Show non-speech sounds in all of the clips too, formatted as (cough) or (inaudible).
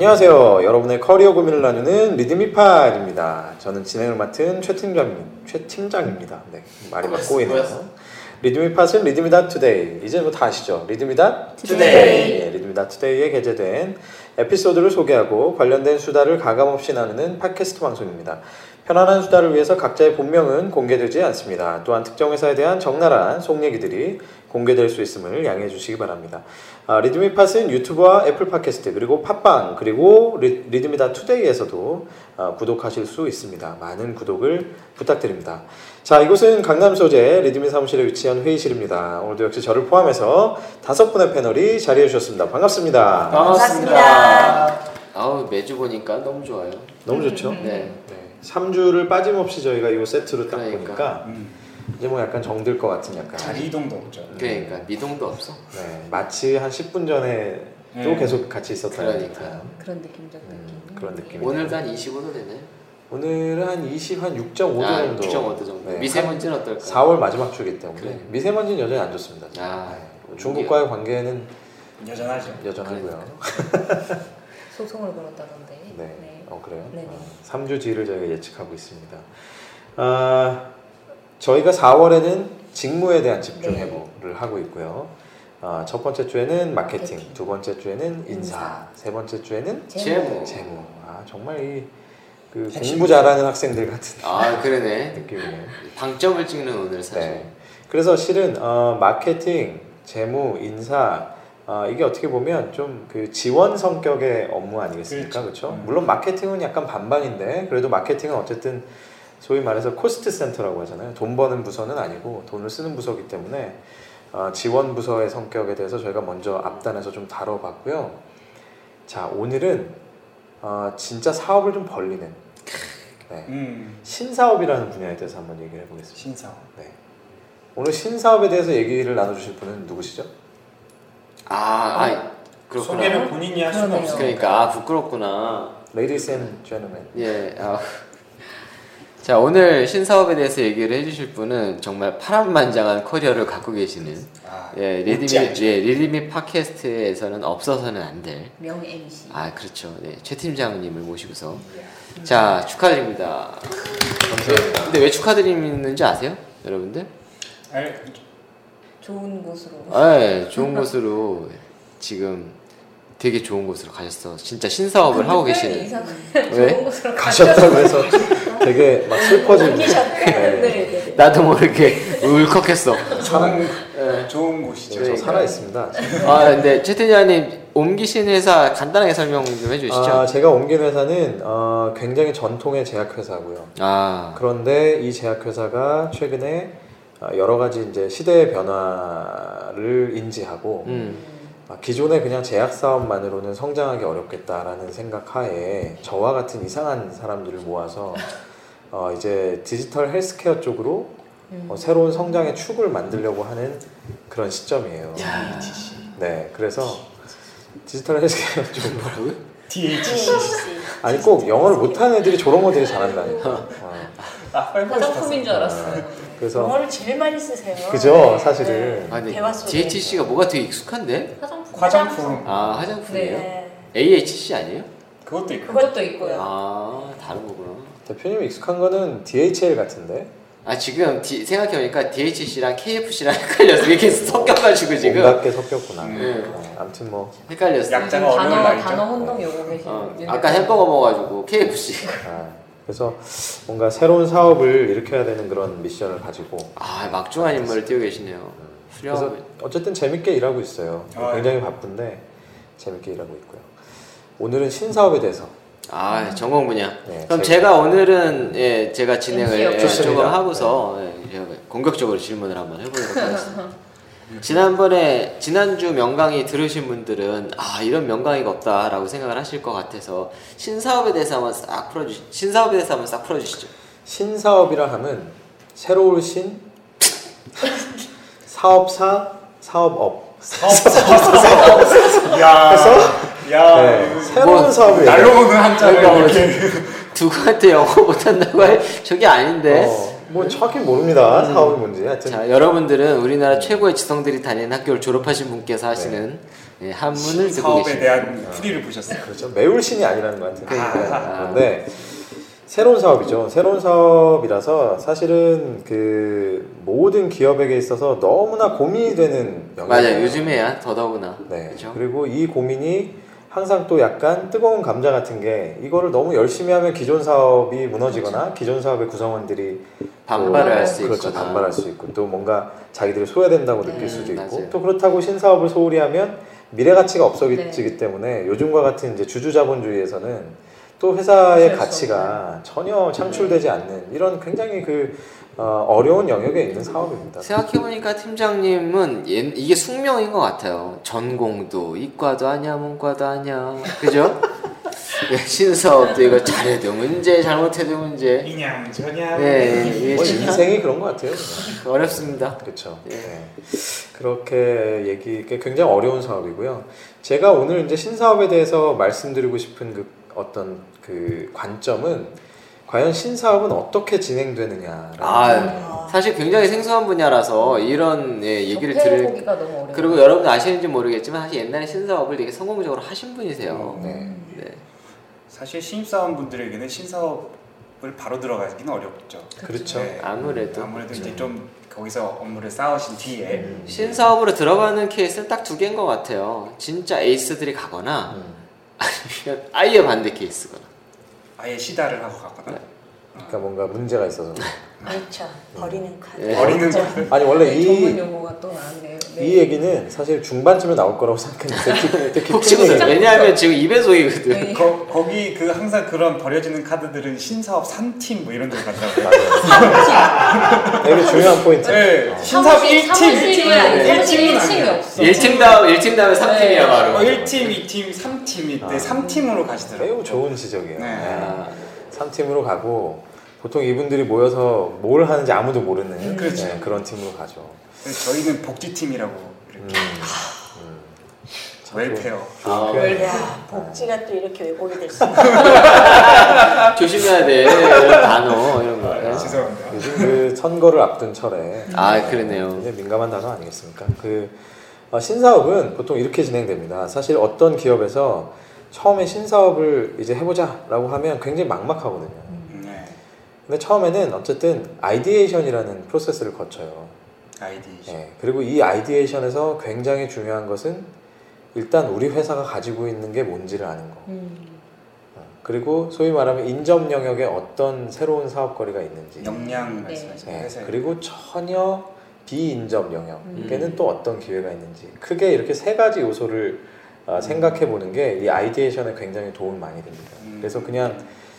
안녕하세요. 여러분의 커리어 고민을 나누는 리드미팟입니다. 저는 진행을 맡은 최 팀장, 최 팀장입니다. 네, 말이 막 꼬이네요. 리드미팟은 리드미다 투데이. 이제 뭐 다 아시죠? 리드미다 투데이. 네, 리드미다 투데이에 게재된 에피소드를 소개하고 관련된 수다를 가감없이 나누는 팟캐스트 방송입니다. 편안한 수다를 위해서 각자의 본명은 공개되지 않습니다. 또한 특정 회사에 대한 적나라한 속 얘기들이 공개될 수 있음을 양해해 주시기 바랍니다. 아, 리드미 팟은 유튜브와 애플 팟캐스트 그리고 팟빵 그리고 리, 리드미다 투데이에서도 아, 구독하실 수 있습니다. 많은 구독을 부탁드립니다. 자, 이곳은 강남 소재 리드미 사무실에 위치한 회의실입니다. 오늘도 역시 저를 포함해서 다섯 분의 패널이 자리해 주셨습니다. 반갑습니다. 반갑습니다. 아우 매주 보니까 너무 좋아요. 너무 좋죠? 네. 네. 3주를 빠짐없이 저희가 이 세트로 딱 그러니까. 보니까 음, 이제 뭐 약간 정들 것 같은 약간 자리 이동도 없죠. 그러니까 미동도 없어. 네, 마치 한 10분 전에 또 네. 계속 같이 있었다는 그러니까. 듯한 그런 느낌적 음, 느낌. 그런 느낌. 오늘도 한 25도 되네. 오늘은 한 20, 한 6.5도 아, 정도. 6.5도 정도. 네, 미세먼지는 어떨까? 4월 마지막 주기 때문에 그래. 미세먼지는 여전히 안 좋습니다. 아, 네, 중국과의 관계는 여전하죠. 여전하고요. (laughs) 소송을 걸었다던데. 네. 어 그래요? 네네. 어, 3주 뒤를 저희가 예측하고 있습니다. 아, 저희가 4월에는 직무에 대한 집중 네. 해부를 하고 있고요. 아, 첫 번째 주에는 마케팅, 마케팅. 두 번째 주에는 인사, 인사. 세 번째 주에는 재무. 재무. 아 정말 이 그. 공부 잘하는 학생들 같은 아 그러네. (laughs) 느낌이네요. 방점을 찍는 오늘 사실. 네. 그래서 실은 어, 마케팅, 재무, 인사 어, 이게 어떻게 보면 좀 그 지원 성격의 업무 아니겠습니까? 그렇죠. 그렇죠? 음. 물론 마케팅은 약간 반반인데 그래도 마케팅은 어쨌든 소위 말해서 cost center라고 하잖아요. 돈 버는 부서는 아니고 돈을 쓰는 부서이기 때문에 어, 지원 부서의 성격에 대해서 저희가 먼저 앞단에서 좀 다뤄봤고요. 자 오늘은 어, 진짜 사업을 좀 벌리는 네. 음, 신사업이라는 분야에 대해서 한번 얘기를 해보겠습니다. 신사업. 네. 오늘 신사업에 대해서 얘기를 나눠주실 분은 누구시죠? 아, 아 그렇구나. 소개는 본인이 할 그러네요. 없으니까. 그러니까 아 부끄럽구나. Ladies and gentlemen. 예. 아. 자 오늘 신사업에 대해서 얘기를 해주실 분은 정말 파란만장한 커리어를 갖고 계시는 아, 예 리드미. 예 리드미 팟캐스트에서는 없어서는 안 될. 명 MC. 아 그렇죠. 네, 최 팀장님을 모시고서 자 축하드립니다. 감사합니다. 근데 왜 축하드리는지 아세요, 여러분들? 알, 좋은 곳으로. 아, 좋은 곳으로 지금 되게 좋은 곳으로 가셨어. 진짜 신사업을 하고 계시는. 왜? 좋은 곳으로 가셨다고 해서 되게 막. 옮기셨대. 네. 네, 네, 네. 나도 모르게 울컥했어. 좋은, 예. 좋은 곳이죠. 저 살아 있습니다. 아 근데 최 팀장님 옮기신 회사 간단하게 설명 좀 해주시죠. 아, 제가 옮긴 회사는 어, 굉장히 전통의 제약회사고요. 아, 그런데 이 제약회사가 최근에 어, 여러 가지 이제 시대의 변화를 인지하고 음, 아, 기존의 그냥 제약 사업만으로는 성장하기 어렵겠다라는 생각하에 저와 같은 이상한 사람들을 모아서 어, 이제 디지털 헬스케어 쪽으로 음. 어, 새로운 성장의 축을 만들려고 하는 그런 시점이에요. DHC. 네, 그래서 디지털 헬스케어 (laughs) 쪽 뭐라고요? DHC. 아니 꼭 영어를 못하는 애들이 저런 거 되게 잘한다니까. 어, 아, 화장품인 줄 어, 알았어요. 그래서 영어를 제일 많이 쓰세요. 그죠, 네. 사실은. 아, 근데 대화 속에. DHC가 뭐가 되게 익숙한데? 화장품. 화장품. 아, 화장품이에요? 네. AHC 아니에요? 그것도 있고. 그것도 있고요. 아, 다른 거구나. 대표님 익숙한 거는 DHL 같은데 아, 지금 디- 생각해보니까 DHC랑 KFC랑 헷갈려서 이렇게 섞여가지고 지금 온갖 게 섞였구나. 음. 네, 아무튼 뭐 헷갈렸어. 약자가 단어? 단어 혼동 요구 계신. 어, 윤 아까. 햄버거 먹어가지고 KFC. 아, 그래서 뭔가 새로운 사업을 일으켜야 되는 그런 미션을 가지고 아, 막중한 인물을 띄고 계시네요. 그래서 훌륭하고. 어쨌든 재밌게 일하고 있어요. 아, 굉장히 바쁜데 재밌게 일하고 있고요. 오늘은 신사업에 대해서 아, 전공 분야. 네, 그럼 제가- 오늘은 예, 제가 진행을. 예, 좋습니다. 조금 하고서 예, 제가 공격적으로 질문을 한번 해보도록 하겠습니다. (laughs) 지난번에 지난주 명강의 들으신 분들은 아 이런 명강의가 없다라고 생각을 하실 것 같아서 신사업에 대해서 한번 싹 풀어주시 신사업에 대해서 한번 싹 풀어주시죠. 신사업이라 하면 새로울 신 사업사 사업업. 야, 야, 네, 새로운 뭐, 사업을 날로 오는 한자가 그러니까 뭐 이렇게. 누구한테 영어 못한다고 할 저게 아닌데. 어, 뭐 정확히 모릅니다 사업이 뭔지 하여튼 자 여러분들은 우리나라 최고의 지성들이 다니는 학교를 졸업하신 분께서 하시는 예, 한문을 듣고 사업에 계십니다. 대한 풀이를 보셨어요. 그렇죠. 매울 신이 아니라는 것 같아요. 그러니까요. 그런데 새로운 사업이죠. 새로운 사업이라서 사실은 그 모든 기업에게 있어서 너무나 고민이 되는 영역이에요. 맞아요. 요즘에야 더더구나. 네. 그렇죠? 그리고 이 고민이 항상 또 약간 뜨거운 감자 같은 게 이거를 너무 열심히 하면 기존 사업이 무너지거나 기존 사업의 구성원들이 반발을 또할수 그렇죠. 있거나. 반발할 수 있고 또 뭔가 자기들이 소외된다고 네, 느낄 수도 있고 맞아요. 또 그렇다고 신사업을 소홀히 하면 미래 가치가 없어지기 네. 때문에 요즘과 같은 이제 주주 자본주의에서는 또 회사의 가치가 전혀 창출되지 않는 이런 굉장히 그 어, 어려운 영역에 있는 사업입니다. 생각해보니까 팀장님은 옛- 이게 숙명인 것 같아요. 전공도 이과도 아니야 문과도 아니야 그죠? (laughs) 예, 신사업도 이거 잘해도 문제 잘못해도 문제 이냥 저냥. 예, 이게 뭐참 인생이 그런 것 같아요. 그냥. 어렵습니다. 그렇죠. 예. 네. 그렇게 얘기 굉장히 어려운 사업이고요. 제가 오늘 이제 신사업에 대해서 말씀드리고 싶은 그 어떤 그 관점은 과연 신사업은 어떻게 진행되느냐라는 아 사실 굉장히 생소한 분야라서 이런 예, 얘기를 들을. 그리고 여러분 아시는지 모르겠지만 사실 옛날에 신사업을 되게 성공적으로 하신 분이세요. 네. 네. 사실 신입사원 분들에게는 신사업을 바로 들어가기는 어렵죠. 그렇죠. 네. 아무래도 아무래도 이제 좀 거기서 업무를 쌓으신 뒤에 음. 신사업으로 들어가는 케이스는 딱 두 개인 것 같아요. 진짜 에이스들이 가거나 음. 아니면 아예 반대 케이스거나. 아예 시다를 하고 갔거나 그러니까 뭔가 문제가 있어서 그렇죠. 버리는 카드. 예. 버리는 진짜. 것들. 아니 원래 네, 전문 이, 용어가 또 나왔네요. 네. 이 얘기는 사실 중반쯤에 나올 거라고 생각했는데 특히. 왜냐하면 지금 입에 소이거든. 네. 거, 거기 그 항상 그런 버려지는 카드들은 신사업 3팀 뭐 이런 데로. 맞아요. 되게 중요한 포인트. 네, 신사업 사무실, 1팀, 사무실이 아니, 사무실 1팀은 1층이 아니에요. 없어. 1팀 다음 1팀 다음에 3팀이야 네. 바로. 어, 1팀, 2팀, 3팀 이때 아. 3팀으로 가시더라고요. 매우 좋은 지적이에요. 네. 아, 3팀으로 가고 보통 이분들이 모여서 뭘 하는지 아무도 모르는 음, 그렇죠. 네, 그런 팀으로 가죠. 그래서 저희는 복지팀이라고 이렇게 음, 음. 참 좋은- 웰페어. 아, 표현이에요. 야, 복지가 또 이렇게 왜곡이 될 수 있어. (laughs) (laughs) 조심해야 돼. 이런 단어 이런 거. 아, 죄송합니다. 요즘 그 선거를 앞둔 철에 아 그러네요. 굉장히 민감한 단어 아니겠습니까? 그 어, 신사업은 보통 이렇게 진행됩니다. 사실 어떤 기업에서 처음에 신사업을 이제 해보자라고 하면 굉장히 막막하거든요. 네, 근데 처음에는 어쨌든 ideation이라는 프로세스를 거쳐요. 아이디. 예, 그리고 이 아이디에이션에서 굉장히 중요한 것은 일단 우리 회사가 가지고 있는 게 뭔지를 아는 거. 음. 어, 그리고 소위 말하면 인접 영역에 어떤 새로운 사업거리가 있는지. 역량 네. 말씀하시는 예, 회사에. 그리고 전혀 비인접 영역에는 음. 또 어떤 기회가 있는지. 크게 이렇게 세 가지 요소를 어, 생각해 보는 게 이 아이디에이션에 굉장히 도움 많이 됩니다. 음. 그래서 그냥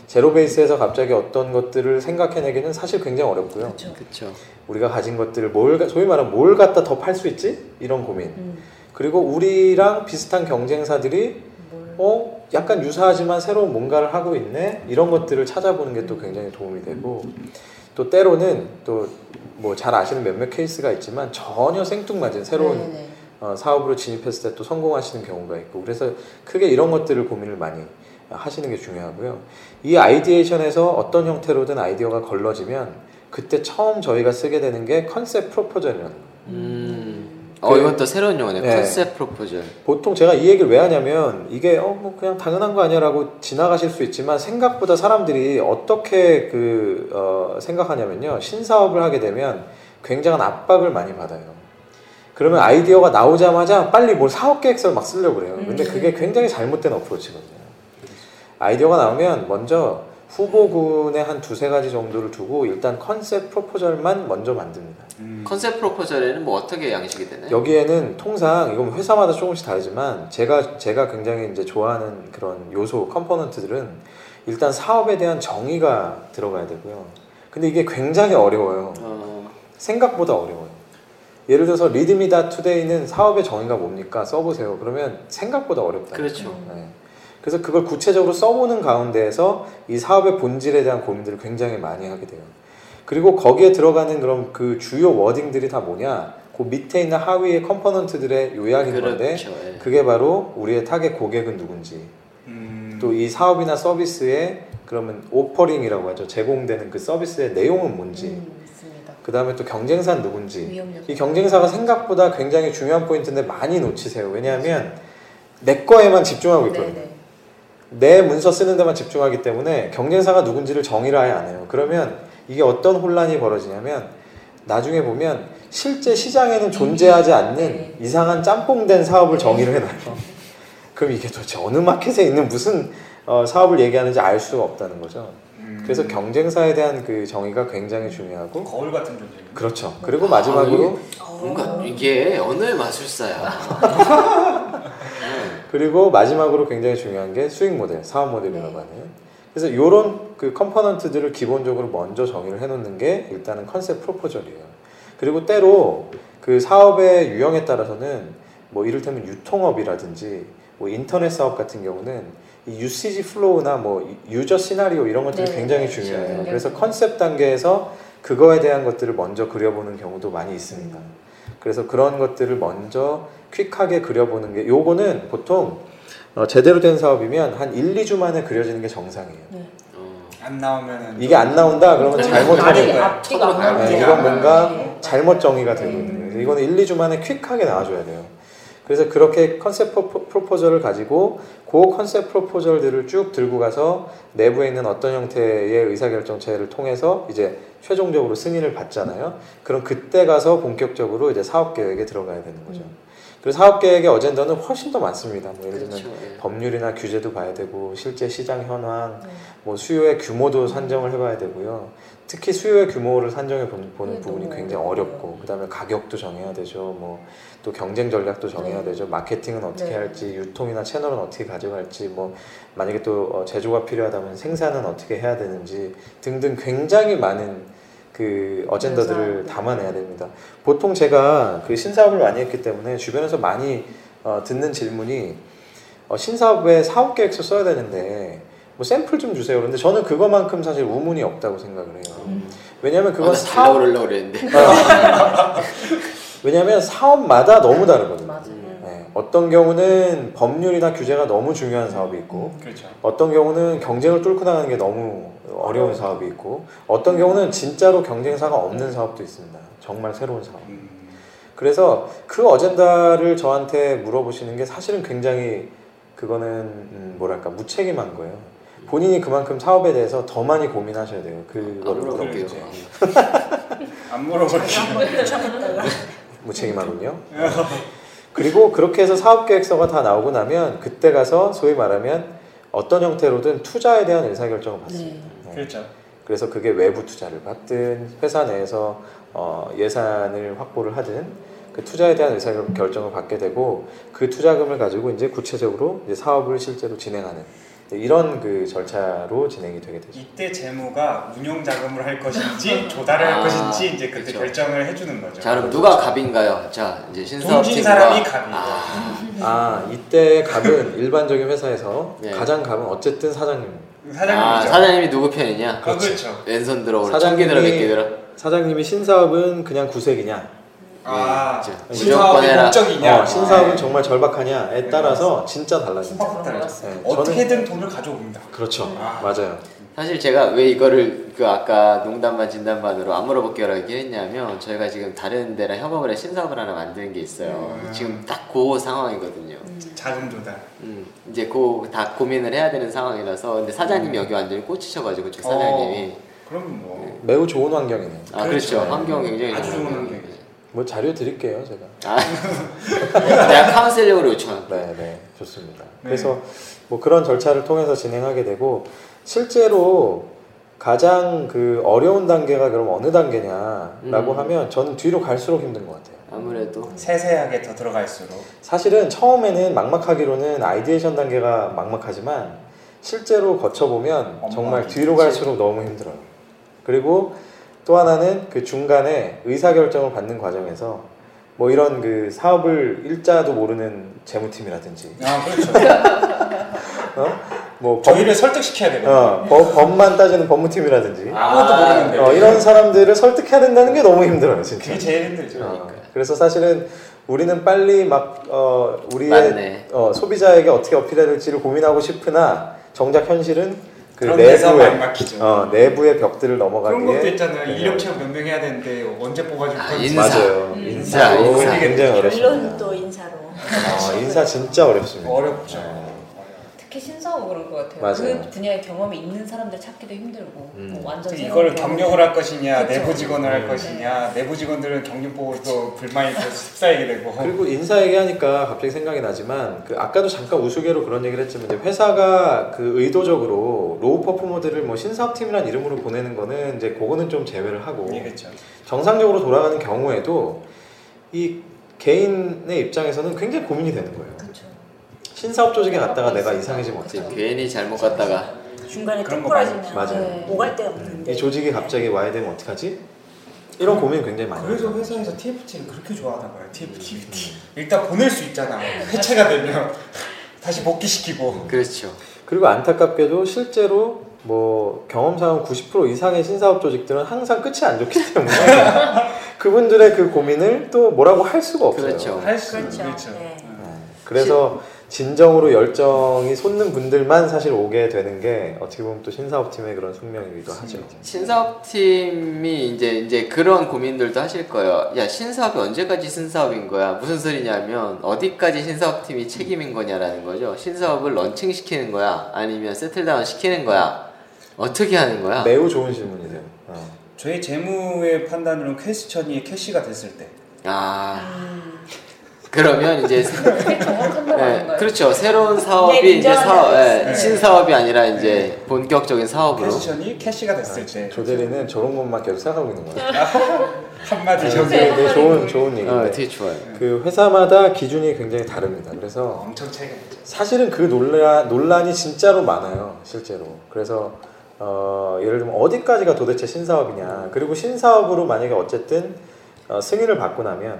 제로 베이스에서 갑자기 어떤 것들을 생각해내기는 사실 굉장히 어렵고요. 그렇죠. 그렇죠. 우리가 가진 것들을 뭘 가- 소위 말하면 뭘 갖다 더 팔 수 있지 이런 고민 음. 그리고 우리랑 비슷한 경쟁사들이 뭘. 어 약간 유사하지만 새로운 뭔가를 하고 있네 이런 것들을 찾아보는 게 또 굉장히 도움이 되고 또 때로는 또 뭐 잘 아시는 몇몇 케이스가 있지만 전혀 생뚱맞은 새로운 네네. 어, 사업으로 진입했을 때 또 성공하시는 경우가 있고 그래서 크게 이런 것들을 고민을 많이 하시는 게 중요하고요. 이 아이디에이션에서 어떤 형태로든 아이디어가 걸러지면 그때 처음 저희가 쓰게 되는 게 concept proposal이라는 거예요. 음. 어 그- 이건 또 새로운 용어네. 네. concept proposal. 보통 제가 이 얘기를 왜 하냐면 이게 어 뭐 그냥 당연한 거 아니야라고 지나가실 수 있지만 생각보다 사람들이 어떻게 그 어, 생각하냐면요 신사업을 하게 되면 굉장한 압박을 많이 받아요. 그러면 아이디어가 나오자마자 빨리 뭘 사업 계획서를 막 쓰려고 그래요. 근데 그게 굉장히 잘못된 approach거든요. 아이디어가 나오면 먼저 후보군의 한 두세 가지 정도를 두고 일단 concept proposal만 먼저 만듭니다. 음. concept proposal에는 뭐 어떻게 양식이 되나요? 여기에는 통상 이건 회사마다 조금씩 다르지만 제가 제가 굉장히 이제 좋아하는 그런 요소 component들은 일단 사업에 대한 정의가 들어가야 되고요. 근데 이게 굉장히 어려워요. 어, 생각보다 어려워요. 예를 들어서 리드미다 투데이는 사업의 정의가 뭡니까? 써보세요. 그러면 생각보다 어렵다. 그렇죠. 네. 그래서 그걸 구체적으로 써보는 가운데에서 이 사업의 본질에 대한 고민들을 굉장히 많이 하게 돼요. 그리고 거기에 들어가는 그런 그 주요 wording들이 다 뭐냐? 그 밑에 있는 하위의 component들의 요약인 건데 그렇죠. 예. 그게 바로 우리의 타겟 고객은 누군지 음. 또이 사업이나 서비스의 그러면 offering이라고 하죠. 제공되는 그 서비스의 내용은 뭔지 음. 그 다음에 또 경쟁사는 누군지 위험. 이 경쟁사가 생각보다 굉장히 중요한 포인트인데 많이 놓치세요. 왜냐하면 내 거에만 집중하고 있거든요. 네네. 내 문서 쓰는 데만 집중하기 때문에 경쟁사가 누군지를 정의를 아예 안 해요. 그러면 이게 어떤 혼란이 벌어지냐면 나중에 보면 실제 시장에는 존재하지 않는 네. 이상한 짬뽕된 사업을 정의를 해놔요. 그럼 이게 도대체 어느 마켓에 있는 무슨 어, 사업을 얘기하는지 알 수가 없다는 거죠. 음, 그래서 경쟁사에 대한 그 정의가 굉장히 중요하고 거울 같은 존재. 그렇죠. 그리고 마지막으로 뭔가 이게 언어의 마술사야. (laughs) 그리고 마지막으로 굉장히 중요한 게 수익 모델, 사업 모델이라고 네. 하는. 그래서 이런 그 component들을 기본적으로 먼저 정의를 해놓는 게 일단은 concept proposal이에요. 그리고 때로 그 사업의 유형에 따라서는 뭐 이를테면 유통업이라든지 뭐 인터넷 사업 같은 경우는 이 UCG flow나 뭐 user scenario 이런 것들이 네, 굉장히 네, 중요해요. 굉장히 그래서 컨셉 단계에서 그거에 대한 것들을 먼저 그려보는 경우도 많이 있습니다. 그래서 그런 것들을 먼저 quick하게 그려보는 게 요거는 보통 어, 제대로 된 사업이면 한 1, 2주 만에 그려지는 게 정상이에요. 어. 안 나오면은 이게 안 나온다 그러면 잘못하는 말이 거예요. 네, 네, 게 이건 안 뭔가 네. 잘못 정의가 되거든요. 그래서 이거는 1, 2주 만에 quick하게 나와줘야 돼요. 그래서 그렇게 컨셉 프로- 프로포절을 가지고 그 컨셉 프로포절들을 쭉 들고 가서 내부에 있는 어떤 형태의 의사결정체를 통해서 이제 최종적으로 승인을 받잖아요. 그럼 그때 가서 본격적으로 이제 사업 계획에 들어가야 되는 거죠. 그래서 사업 계획의 어젠다는 훨씬 더 많습니다. 뭐 예를 들면 그렇죠. 예. 법률이나 규제도 봐야 되고 실제 시장 현황, 네. 뭐 수요의 규모도 산정을 해봐야 되고요. 특히 수요의 규모를 산정해 보는, 보는 그게 부분이 굉장히. 어렵고 그다음에 가격도 정해야 되죠. 뭐 또 경쟁 전략도 정해야 네. 되죠. 마케팅은 어떻게 네. 할지, 유통이나 채널은 어떻게 가져갈지, 뭐 만약에 또 어, 제조가 필요하다면 생산은 어떻게 해야 되는지 등등 굉장히 많은 그 어젠다들을 그래서- 담아내야 됩니다. 보통 제가 그 신사업을 많이 했기 때문에 주변에서 많이 어, 듣는 질문이 어, 신사업에 사업 계획서 써야 되는데 뭐 샘플 좀 주세요. 그런데 저는 그거만큼 사실 우문이 없다고 생각을 해요. 음. 왜냐하면 그건 아, 나 사업 그랬는데. (laughs) 왜냐하면 사업마다 너무 다르거든요. 맞아요. 네, 어떤 경우는 법률이나 규제가 너무 중요한 사업이 있고 그렇죠. 어떤 경우는 경쟁을 뚫고 나가는 게 너무 어려운 사업이 있고 어떤 경우는 진짜로 경쟁사가 없는 사업도 있습니다. 정말 새로운 사업. 음, 그래서 그 어젠다를 저한테 물어보시는 게 사실은 굉장히 그거는 음, 뭐랄까 무책임한 거예요. 본인이 그만큼 사업에 대해서 더 많이 고민하셔야 돼요. 안 그거를 물어볼게요. (laughs) 안 물어볼게요. (laughs) 무책임하군요. (laughs) 그리고 그렇게 해서 사업 계획서가 다 나오고 나면 그때 가서 소위 말하면 어떤 형태로든 투자에 대한 의사결정을 받습니다. 네. 그렇죠. 그래서 그게 외부 투자를 받든 회사 내에서 어, 예산을 확보를 하든 그 투자에 대한 의사결정을 받게 되고 그 투자금을 가지고 이제 구체적으로 이제 사업을 실제로 진행하는 이런 그 절차로 진행이 되게 되죠. 이때 재무가 운용 자금을 할 것인지 (laughs) 조달을 아, 할 것인지 이제 그때 그렇죠. 결정을 해주는 거죠. 자 그럼 누가 갑인가요? 자 이제 신사업 팀과- 사람이 갑이고. 아, 아 이때 갑은 (laughs) 일반적인 회사에서 네. 가장 갑은 어쨌든 사장님. 사장님이죠. 아, 사장님이 누구 편이냐? 아, 그렇죠. 왼손 들어 오른 사장님이- 청기 들어 몇개 들어. 사장님이 신사업은 그냥 구색이냐, 아, 네, 진짜. 신사업의. 목적이냐? 어, 신사업은 아, 정말 절박하냐에 따라서 진짜 달라집니다. 확 달라졌어요. 네, 어떻게든 돈을 가져옵니다. 그렇죠, 아. 맞아요. 사실 제가 왜 이거를 그 아까 농담반 진담반으로 안 물어볼게요라고 얘기했냐면 저희가 지금 다른 데랑 협업을 해 신사업을 하나 만드는 게 있어요. 음. 지금 딱 그 상황이거든요. 자금 조달. 음, 이제 그 다 고민을 해야 되는 상황이라서 근데 사장님이 여기 완전히 꽂히셔가지고 저 사장님이 그럼 뭐 매우 좋은 환경이네요. 아 그렇죠 그렇죠. 환경 굉장히 아주 좋은 환경이죠. 뭐 자료 드릴게요, 제가. 아 (laughs) 내가 카운셀링으로 요청한 거. 네, 네, 좋습니다. 네. 그래서 뭐 그런 절차를 통해서 진행하게 되고 실제로 가장 그 어려운 단계가 그럼 어느 단계냐라고 음. 하면 저는 뒤로 갈수록 힘든 것 같아요. 아무래도 세세하게 더 들어갈수록 사실은 처음에는 막막하기로는 ideation 단계가 막막하지만 실제로 거쳐보면 정말. 뒤로 갈수록 너무 힘들어요. 그리고 또 하나는 그 중간에 의사결정을 받는 과정에서 뭐 이런 그 사업을 일자도 모르는 재무팀이라든지 아 그렇죠. (laughs) 어? 뭐 법, 저희를 설득시켜야 되거든요. 어, 법, 법만 따지는 법무팀이라든지 아무것도 모르는데. 어, 이런 사람들을 설득해야 된다는 게 너무 힘들어요 진짜 그게 제일 힘들죠. 어, 그래서 사실은 우리는 빨리 막 어, 우리의. 어, 소비자에게 어떻게 어필해야 될지를 고민하고 싶으나 정작 현실은 그 그런 내부의. 어, 내부의 벽들을 그런 넘어가기에 것도 있잖아요. 네. 인력 채용 몇 명 해야 되는데 언제 뽑아줄 아, 건지. 인사. 맞아요. 음. 인사, 인사로 인사. 굉장히 어렵습니다. 또 인사로. 아, 인사 진짜 어렵습니다. 어렵죠. 네. 특히 신사업 그럴 것 같아요. 맞아요. 그 분야에 경험이 있는 사람들 찾기도 힘들고 음. 뭐 완전 경험. 경력을 할 것이냐, 그쵸. 내부 직원을 할 음. 것이냐, 내부 직원들은 경력 보고 또 불만이 또 휩싸이게 되고. 그리고 인사 얘기하니까 갑자기 생각이 나지만 그 아까도 잠깐 우스개로 그런 얘기를 했지만 이제 회사가 그 의도적으로 로우 퍼포머들을 뭐 신사업팀이라는 이름으로 보내는 거는 이제 그거는 좀 제외를 하고 예, 그렇죠. 정상적으로 돌아가는 경우에도 이 개인의 입장에서는 굉장히 고민이 되는 거예요. 그렇죠. 신사업 조직에 갔다가 내가 이상해지면. 어떡해. 괜히 잘못 갔다가 중간에 부러지면 맞아요. 네. 오갈 데가 없는데 이 조직이 갑자기 와야 되면 어떡하지? 이런 고민 굉장히 많이 그래서 해요. 회사에서 TFT를 그렇게 좋아하나 봐요. TFT. 일단 보낼 수 있잖아. 해체가 되면 다시 복귀시키고. 그렇죠. 그리고 안타깝게도 실제로 뭐 경험상 90% 이상의 신사업 조직들은 항상 끝이 안 좋기 때문에 (laughs) 그분들의 그 고민을 또 뭐라고 할 수가 없어요. 그렇죠. 할 수 그렇죠. 그렇죠. 네. 음. 그래서 진정으로 열정이 솟는 분들만 사실 오게 되는 게 어떻게 보면 또 신사업팀의 그런 숙명이기도 하죠. 신사업팀이 이제 이제 그런 고민들도 하실 거예요. 야 신사업이 언제까지 신사업인 거야? 무슨 소리냐면 어디까지 신사업팀이 책임인 거냐라는 거죠. 신사업을 런칭 시키는 거야? 아니면 settle down 시키는 거야? 어떻게 하는 거야? 매우 좋은 질문이세요. 어. 저희 재무의 판단으로는 question이 cash가 됐을 때. 아 그러면 이제 (laughs) 네? 그렇죠. 새로운 사업이 네, 이제 사업, 예, 네. 신사업이 아니라 이제 본격적인 사업으로. 퀘스천이 캐시가 됐을 때. 조대리는 저런 것만 계속 생각하고 있는 거예요. (laughs) 한마디 네, 저기 되게, 되게 좋은 좋은 어, 얘기인데 되게 좋아요. 그 회사마다 기준이 굉장히 다릅니다. 그래서 엄청 차이가 나죠. 사실은 그 논란, 논란이 진짜로 많아요, 실제로. 그래서 어, 예를 들면 어디까지가 도대체 신사업이냐. 그리고 신사업으로 만약에 어쨌든 어, 승인을 받고 나면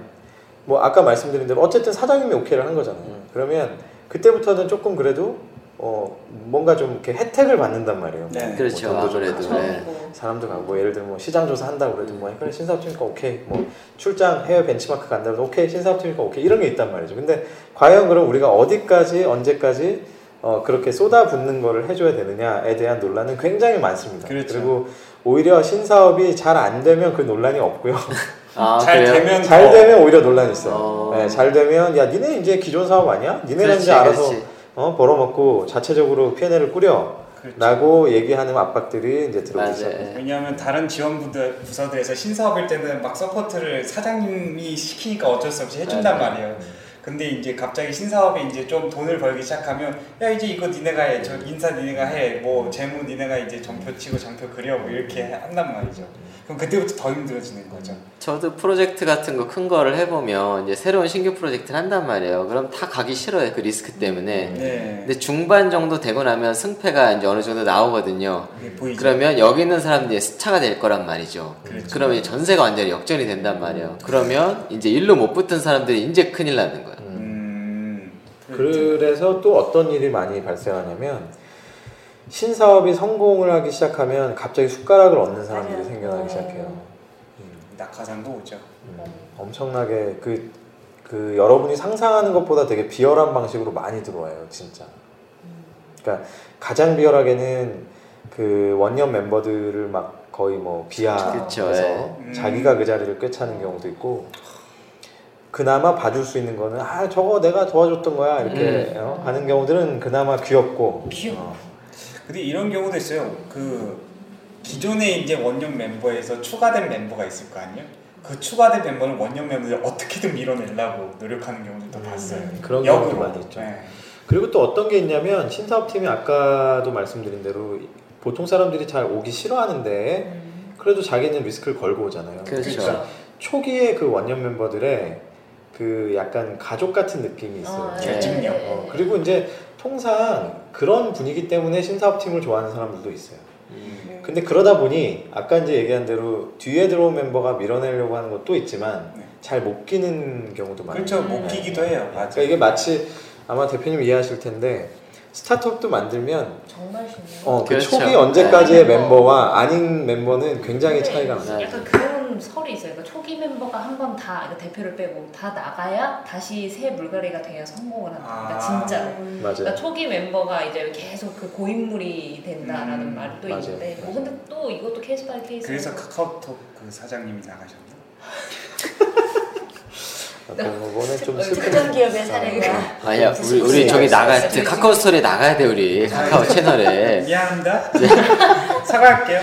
뭐 아까 말씀드린 대로 어쨌든 사장님이 오케이를 한 거잖아요. 그러면 그때부터는 조금 그래도 어, 뭔가 좀 이렇게 혜택을 받는단 말이에요. 네. 뭐 그렇죠. 돈도 좀 아무래도. 네. 사람도 가고 뭐 예를 들면 뭐 시장 조사 한다고 그래도 뭐 그래 신사업팀이니까 오케이 뭐 출장 해외 벤치마크 간다고 해도 오케이 신사업팀이니까 오케이 이런 게 있단 말이죠 근데 과연 그럼 우리가 어디까지 언제까지 어 그렇게 쏟아붓는 거를 해줘야 되느냐에 대한 논란은 굉장히 많습니다 그렇죠. 리고 오히려 신사업이 잘 안 되면 그 논란이 없고요 (laughs) 아, 잘 그래요? 되면 잘 더 되면 오히려 논란이 있어요 어. 네, 잘 되면 야 니네 이제 기존 사업 아니야? 니네가 그렇지, 이제 알아서 그렇지. 어, 벌어먹고 자체적으로 P&L을 꾸려 그렇죠. 라고 얘기하는 압박들이 이제 들어오기 예. 왜냐하면 다른 지원 부들 부서들에서 신사업일 때는 막 support를 사장님이 시키니까 어쩔 수 없이 해준단 맞아요. 말이에요. 근데 이제 갑자기 신사업에 이제 좀 돈을 벌기 시작하면 야 이제 이거 니네가 해, 저 인사 니네가 해, 뭐 재무 니네가 이제 전표 치고 장표 그려 뭐 이렇게 한단 말이죠. 그럼 그때부터 더 힘들어지는 거죠. 저도 프로젝트 같은 거 큰 거를 해보면 이제 새로운 신규 프로젝트를 한단 말이에요. 그럼 다 가기 싫어요. 그 리스크 때문에. 네. 근데 중반 정도 되고 나면 승패가 이제 어느 정도 나오거든요. 보이죠. 그러면 여기 있는 사람들이 스타가 될 거란 말이죠. 그렇죠. 그러면 이제 전세가 완전히 역전이 된단 말이에요. 그러면 이제 일로 못 붙은 사람들이 이제 큰일 나는 거예요. 음. 그래서 또 어떤 일이 많이 발생하냐면 신사업이 성공을 하기 시작하면 갑자기 숟가락을 얻는 사람들이 맞아요. 생겨나기 음. 시작해요. 낙하산도 오죠. 음, 엄청나게 그, 그 여러분이 상상하는 것보다 되게 비열한 방식으로 많이 들어와요, 진짜. 그러니까 가장 비열하게는 그 원년 멤버들을 막 거의 뭐 비하해서 그쵸, 예. 음. 자기가 그 자리를 꿰차는 경우도 있고 그나마 봐줄 수 있는 거는 아 저거 내가 도와줬던 거야 이렇게 어, 하는 경우들은 그나마 귀엽고 귀여워. 어, 근데 이런 경우도 있어요. 그 기존에 이제 원년 멤버에서 추가된 멤버가 있을 거 아니에요? 그 추가된 멤버는 원년 멤버를 어떻게든 밀어내려고 노력하는 경우도 음, 봤어요. 그런. 경우도 많이 있죠. 네. 그리고 또 어떤 게 있냐면 신사업팀이 아까도 말씀드린 대로 보통 사람들이 잘 오기 싫어하는데 음. 그래도 자기는 리스크를 걸고 오잖아요. 그렇죠. 그렇죠. 초기에 그 원년 멤버들의 그 약간 가족 같은 느낌이 있어요. 아, 결집력. 네. 어, 그리고 이제 통상 그런 분위기 때문에 신사업팀을 좋아하는 사람들도 있어요. 음. 근데 그러다 보니 아까 이제 얘기한 대로 뒤에 들어온 멤버가 밀어내려고 하는 것도 있지만 네. 잘못 끼는 경우도 많아요. 그렇죠. 못 끼기도 해요. 맞아. 그러니까 이게 마치 아마 대표님 이해하실 텐데 스타트업도 만들면 정말 신기해요. 어, 그 그렇죠. 초기 언제까지의 네. 멤버와 아닌 멤버는 굉장히 차이가. 나요. 약간 그런 설이 있어요. 그러니까 초기 멤버가 한 번 다 대표를 빼고 다 나가야 다시 새 물갈이가 돼야 성공을 한다. 그러니까 아. 진짜로. 음. 맞아요. 그러니까 초기 멤버가 이제 계속 그 고인물이 된다라는 음, 말도 맞아요. 있는데 뭐 맞아요. 근데 또 이것도 case by case. 그래서 카카오톡 그 사장님이 나가셨나? 그거는 좀 어, 슬픈 특정 기업의 사례가 아니야 우리 우리 저기 나가 카카오 스토리 나가야 돼 우리 카카오 채널에 미안합니다. (laughs) (laughs) 사과할게요.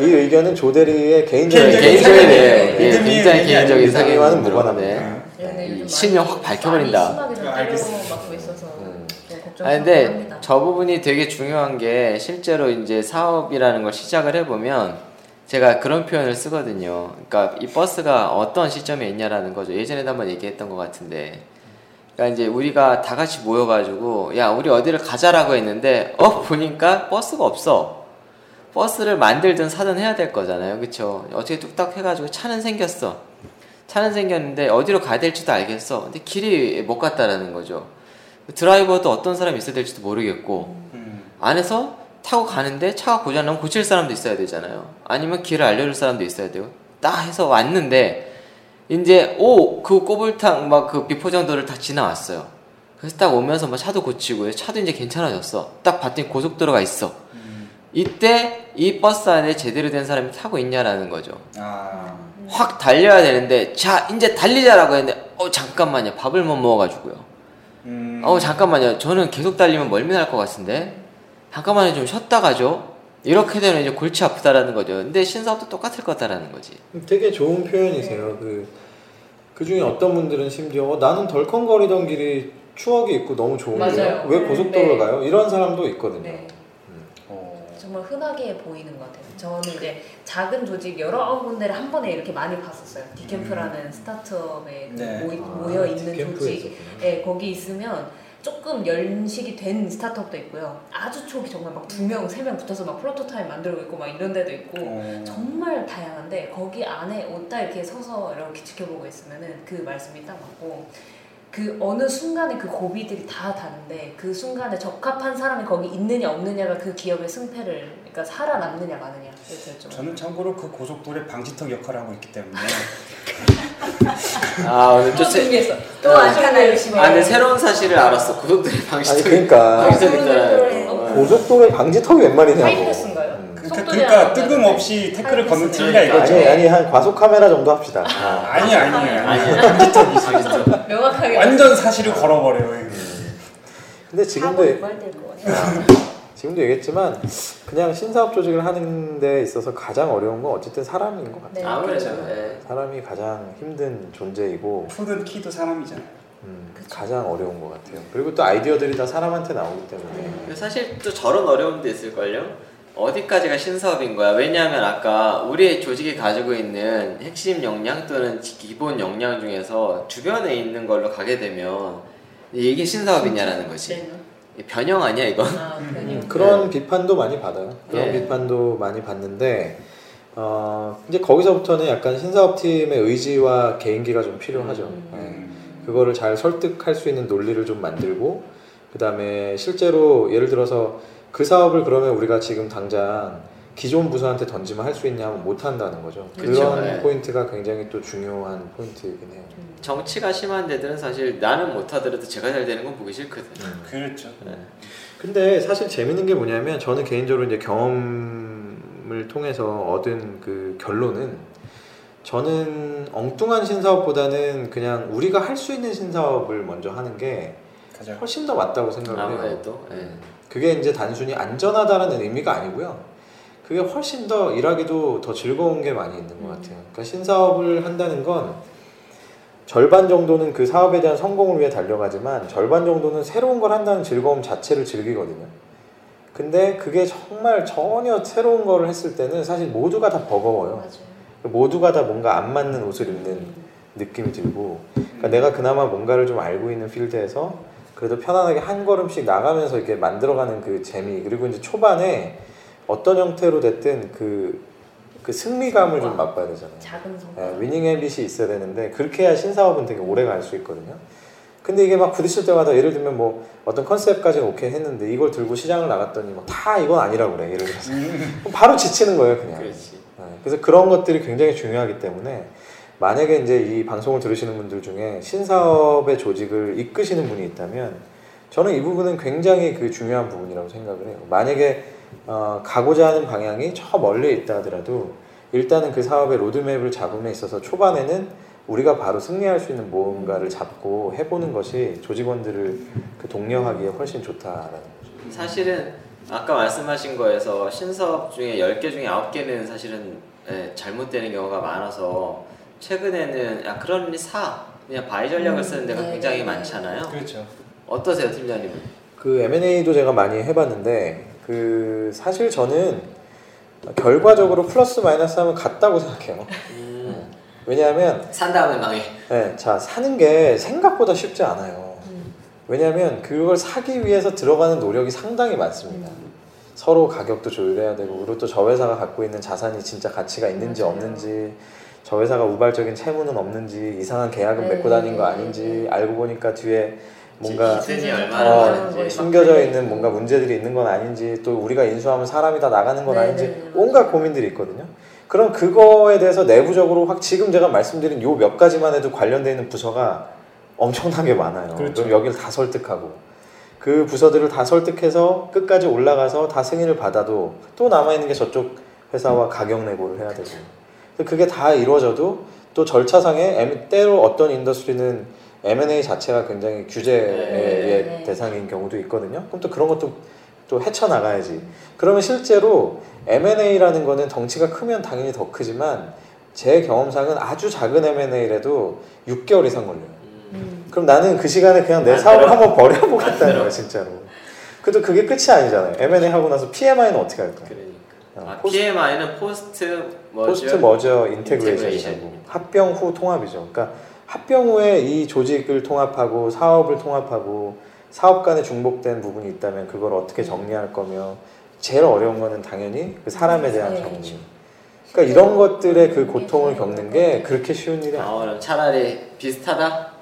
이 의견은 조 대리의 개인적인 개인적인 개인적인. 예, 예, 굉장히 개인적인. 네, 요즘 실명 확 밝혀버린다. 알겠습니다. 있어서 음. 아 근데. 저 부분이 되게 중요한 게 실제로 이제 사업이라는 걸 시작을 해보면 제가 그런 표현을 쓰거든요. 그러니까 이 버스가 어떤 시점에 있냐라는 거죠. 예전에도 한번 얘기했던 것 같은데. 그러니까 이제 우리가 다 같이 모여가지고 야 우리 어디를 가자라고 했는데 어 보니까 버스가 없어. 버스를 만들든 사든 해야 될 거잖아요. 그쵸? 어떻게 뚝딱 해가지고 차는 생겼어. 차는 생겼는데 어디로 가야 될지도 알겠어. 근데 길이 못 갔다라는 거죠. 드라이버도 어떤 사람이 있어야 될지도 모르겠고 음. 안에서 타고 가는데 차가 고장나면 고칠 사람도 있어야 되잖아요. 아니면 길을 알려줄 사람도 있어야 돼요. 딱 해서 왔는데 이제 오 그 꼬불탕 막 그 비포정도를 다 지나왔어요. 그래서 딱 오면서 막 차도 고치고 차도 이제 괜찮아졌어. 딱 봤더니 고속도로가 있어. 음. 이때 이 버스 안에 제대로 된 사람이 타고 있냐라는 거죠. 아. 확 달려야 되는데 자 이제 달리자라고 했는데 어 잠깐만요 밥을 못 먹어가지고요. 음. 어 잠깐만요. 저는 계속 달리면 멀미 날 것 같은데 잠깐만요 좀 쉬었다 가죠. 이렇게 되면 이제 골치 아프다라는 거죠. 근데 신사업도 똑같을 거다라는 거지. 되게 좋은 표현이세요. 그, 그 중에 어떤 분들은 심지어 어, 나는 덜컹거리던 길이 추억이 있고 너무 좋은데. 왜 고속도로를 네. 가요? 이런 사람도 있거든요. 네. 어. 정말 흔하게 보이는 것 같아요. 저는 이제 작은 조직 여러 군데를 한 번에 이렇게 많이 봤었어요. 디캠프라는 스타트업에 그 네. 모이, 아, 모여 있는 조직, 있었구나. 네, 거기 있으면 조금 연식이 된 스타트업도 있고요. 아주 초기 정말 막 두 명, 세 명 붙어서 막 프로토타입 만들고 있고 막 이런 데도 있고 어. 정말 다양한데 거기 안에 옷다 이렇게 서서 이렇게 지켜보고 있으면은 그 말씀이 딱 맞고 그 어느 순간에 그 고비들이 다 다른데 그 순간에 적합한 사람이 거기 있느냐 없느냐가 그 기업의 승패를 그러니까 살아남느냐 마느냐. 저는 참고로 그 고속도로의 방지턱 역할을 하고 있기 때문에 아 오늘 또 준비했어. 또 안타나 열심히. 아 근데 새로운 사실을 알았어. 고속도로 아니 방지턱. 그러니까 방지턱 네. 있잖아요. 어. 고속도로에 방지턱이 웬 말이냐고. 음. 그러니까, 그러니까 안 뜬금없이 태클을 하이패스네. 거는 팀이다 이거죠. 아니 아니 한 과속 카메라 정도 합시다. 아. 아니 아니 아니. 방지턱. (laughs) 명확하게 완전 사실을 걸어버려요. 근데 지금도. (laughs) 지금도 얘기했지만 그냥 신사업 조직을 하는 데 있어서 가장 어려운 건 어쨌든 사람인 것 같아요. 네, 아무래도. 네. 사람이 가장 힘든 존재이고 푸는 키도 사람이잖아요. 음. 가장 어려운 것 같아요. 그리고 또 아이디어들이 다 사람한테 나오기 때문에 네. 사실 또 저런 어려움도 있을걸요? 어디까지가 신사업인 거야? 왜냐하면 아까 우리 조직이 가지고 있는 핵심 역량 또는 기본 역량 중에서 주변에 있는 걸로 가게 되면 이게 신사업이냐라는 거지. 네. 이 변형 아니야 이거? 아. 음, 그런 비판도 많이 받아요. 그런 예. 비판도 많이 받는데 어, 이제 거기서부터는 약간 신사업 팀의 의지와 개인기가 좀 필요하죠. 음. 예. 음. 그거를 잘 설득할 수 있는 논리를 좀 만들고 그 다음에 실제로 예를 들어서 그 사업을 그러면 우리가 지금 당장 기존 부서한테 던지면 할 수 있냐면 못 한다는 거죠. 그쵸, 그런 네. 포인트가 굉장히 또 중요한 포인트이긴 해요. 음. 정치가 심한 데들은 사실 나는 못 하더라도 제가 잘 되는 건 보기 싫거든. 그렇죠. 네. 근데 사실 재밌는 게 뭐냐면 저는 개인적으로 이제 경험을 통해서 얻은 그 결론은 저는 엉뚱한 신사업보다는 그냥 우리가 할 수 있는 신사업을 먼저 하는 게 훨씬 더 맞다고 생각을 해요. 아무래도 예. 그게 이제 단순히 안전하다는 의미가 아니고요. 그게 훨씬 더 일하기도 더 즐거운 게 많이 있는 것 같아요. 그러니까 신사업을 한다는 건 절반 정도는 그 사업에 대한 성공을 위해 달려가지만 절반 정도는 새로운 걸 한다는 즐거움 자체를 즐기거든요. 근데 그게 정말 전혀 새로운 거를 했을 때는 사실 모두가 다 버거워요. 맞아요. 모두가 다 뭔가 안 맞는 옷을 입는 느낌이 들고 그러니까 내가 그나마 뭔가를 좀 알고 있는 필드에서 그래도 편안하게 한 걸음씩 나가면서 이렇게 만들어가는 그 재미 그리고 이제 초반에 어떤 형태로 됐든 그, 그 승리감을 좀 맛봐야 되잖아요. 작은 성과. 예, 위닝 앰빗이 있어야 되는데 그렇게 해야 신사업은 되게 오래 갈 수 있거든요. 근데 이게 막 부딪힐 때마다 예를 들면 뭐 어떤 컨셉까지는 오케이 했는데 이걸 들고 시장을 나갔더니 뭐 다 이건 아니라고 그래 예를 들어서 그럼 바로 지치는 거예요 그냥. 그렇지. 네, 그래서 그런 것들이 굉장히 중요하기 때문에 만약에 이제 이 방송을 들으시는 분들 중에 신사업의 조직을 이끄시는 분이 있다면 저는 이 부분은 굉장히 그 중요한 부분이라고 생각을 해요. 만약에 어, 가고자 하는 방향이 저 멀리 있다 하더라도 일단은 그 사업의 로드맵을 잡음에 있어서 초반에는 우리가 바로 승리할 수 있는 뭔가를 잡고 해보는 것이 조직원들을 그 독려하기에 훨씬 좋다라는 거죠. 사실은 아까 말씀하신 거에서 신사업 중에 10개 중에 9개는 사실은 예, 잘못되는 경우가 많아서 최근에는 야 그러니 사 그냥 buy 전략을 음, 쓰는 데가 네, 굉장히 네, 네. 많잖아요. 그렇죠. 어떠세요, 팀장님은? 그 M&A도 제가 많이 해봤는데 그 사실 저는 결과적으로 플러스 마이너스 하면 같다고 생각해요. 음, 왜냐하면 산 다음에 망해. 네, 자 사는 게 생각보다 쉽지 않아요. 음. 왜냐하면 그걸 사기 위해서 들어가는 노력이 상당히 많습니다. 서로 가격도 조율해야 되고 그리고 또 저 회사가 갖고 있는 자산이 진짜 가치가 있는지 맞아요. 없는지 저 회사가 우발적인 채무는 없는지 이상한 계약은 네, 맺고 다닌 거 네, 아닌지 네. 알고 보니까 뒤에 뭔가 어. 숨겨져 있는 뭔가 문제들이 있는 건 아닌지 또 우리가 인수하면 사람이 다 나가는 건 네, 아닌지 네, 네, 온갖 맞아요. 고민들이 있거든요. 그럼 그거에 대해서 내부적으로 확 지금 제가 말씀드린 요 몇 가지만 해도 관련되어 있는 부서가 엄청나게 많아요. 그렇죠. 그럼 여기를 다 설득하고 그 부서들을 다 설득해서 끝까지 올라가서 다 승인을 받아도 또 남아 있는 게 저쪽 회사와 가격 내고를 해야 되고 근데 그게 다 이루어져도 또 절차상에 때로 어떤 인더스트리는 M&A 자체가 굉장히 규제의 네, 네. 대상인 경우도 있거든요. 그럼 또 그런 것도 또 헤쳐나가야지. 그러면 실제로 M&A라는 거는 덩치가 크면 당연히 더 크지만 제 경험상은 아주 작은 M&A라도 6개월 이상 걸려요. 음, 음. 그럼 나는 그 시간에 그냥 내안 사업을. 한번 버려보겠다는. 거야 진짜로. 그래도 그게 끝이 아니잖아요. M&A 하고 나서 PMI는 어떻게 할 거야? 그러니까. 어, 아, post- PMI는 post merger post merger integration이고 integration. 합병 후 통합이죠. 그러니까 합병 후에 이 조직을 통합하고 사업을 통합하고 사업 간에 중복된 부분이 있다면 그걸 어떻게 정리할 거며 제일 어려운 거는 당연히 그 사람에 대한 네. 정리. 그러니까 이런 것들의 그 고통을 겪는 게 그렇게 쉬운 일이 아니에요. 아, 그럼 차라리 비슷하다?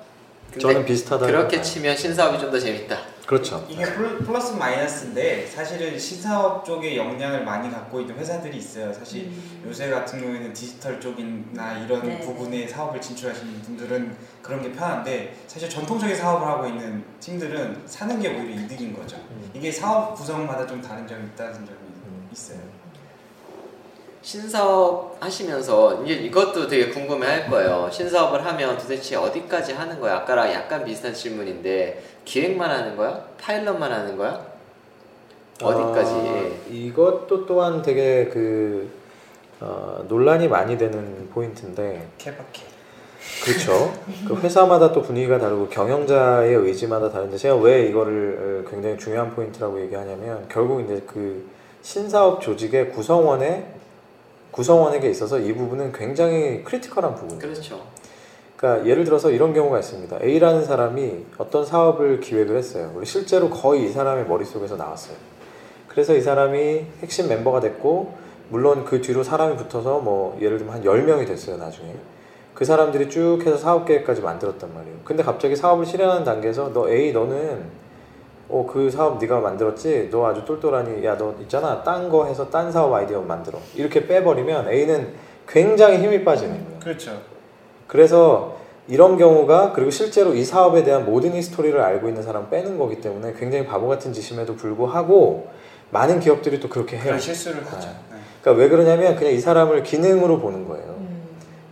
저는 비슷하다. 그렇게 치면 신사업이 좀 더 재밌다. 그렇죠. 이게 플- 플러스 마이너스인데 사실은 신사업 쪽에 역량을 많이 갖고 있는 회사들이 있어요. 사실 음. 요새 같은 경우에는 디지털 쪽이나 이런 네. 부분에 사업을 진출하시는 분들은 그런 게 편한데 사실 전통적인 사업을 하고 있는 팀들은 사는 게 오히려 이득인 거죠. 음. 이게 사업 구성마다 좀 다른 점이 있다는 점이 음. 있어요. 신사업 하시면서 이제 이것도 되게 궁금해 할 거예요. 신사업을 하면 도대체 어디까지 하는 거야? 아까랑 약간 비슷한 질문인데 기획만 하는 거야? 파일럿만 하는 거야? 어디까지? 아, 이것도 또한 되게 그 어, 논란이 많이 되는 포인트인데 케바케. 그렇죠. 그 회사마다 또 분위기가 다르고 경영자의 의지마다 다른데 제가 왜 이거를 어, 굉장히 중요한 포인트라고 얘기하냐면 결국 이제 그 신사업 조직의 구성원에 구성원에게 있어서 이 부분은 굉장히 critical한 부분이에요. 그렇죠. 그러니까 예를 들어서 이런 경우가 있습니다. A라는 사람이 어떤 사업을 기획을 했어요. 그리고 실제로 거의 이 사람의 머릿속에서 나왔어요. 그래서 이 사람이 핵심 멤버가 됐고 물론 그 뒤로 사람이 붙어서 뭐 예를 들면 한 10명이 됐어요, 나중에. 그 사람들이 쭉 해서 사업 계획까지 만들었단 말이에요. 근데 갑자기 사업을 실행하는 단계에서 너 A 너는 어 그 사업 네가 만들었지? 너 아주 똘똘하니 야 너 있잖아. 딴 거 해서 딴 사업 아이디어 만들어. 이렇게 빼버리면 A는 굉장히 힘이 빠지는 거예요. 그렇죠. 그래서 이런 경우가 그리고 실제로 이 사업에 대한 모든 히스토리를 알고 있는 사람 빼는 거기 때문에 굉장히 바보 같은 짓임에도 불구하고 많은 기업들이 또 그렇게 해요. 실수를 하죠. 네. 그러니까 왜 그러냐면 그냥 이 사람을 기능으로 보는 거예요. 음.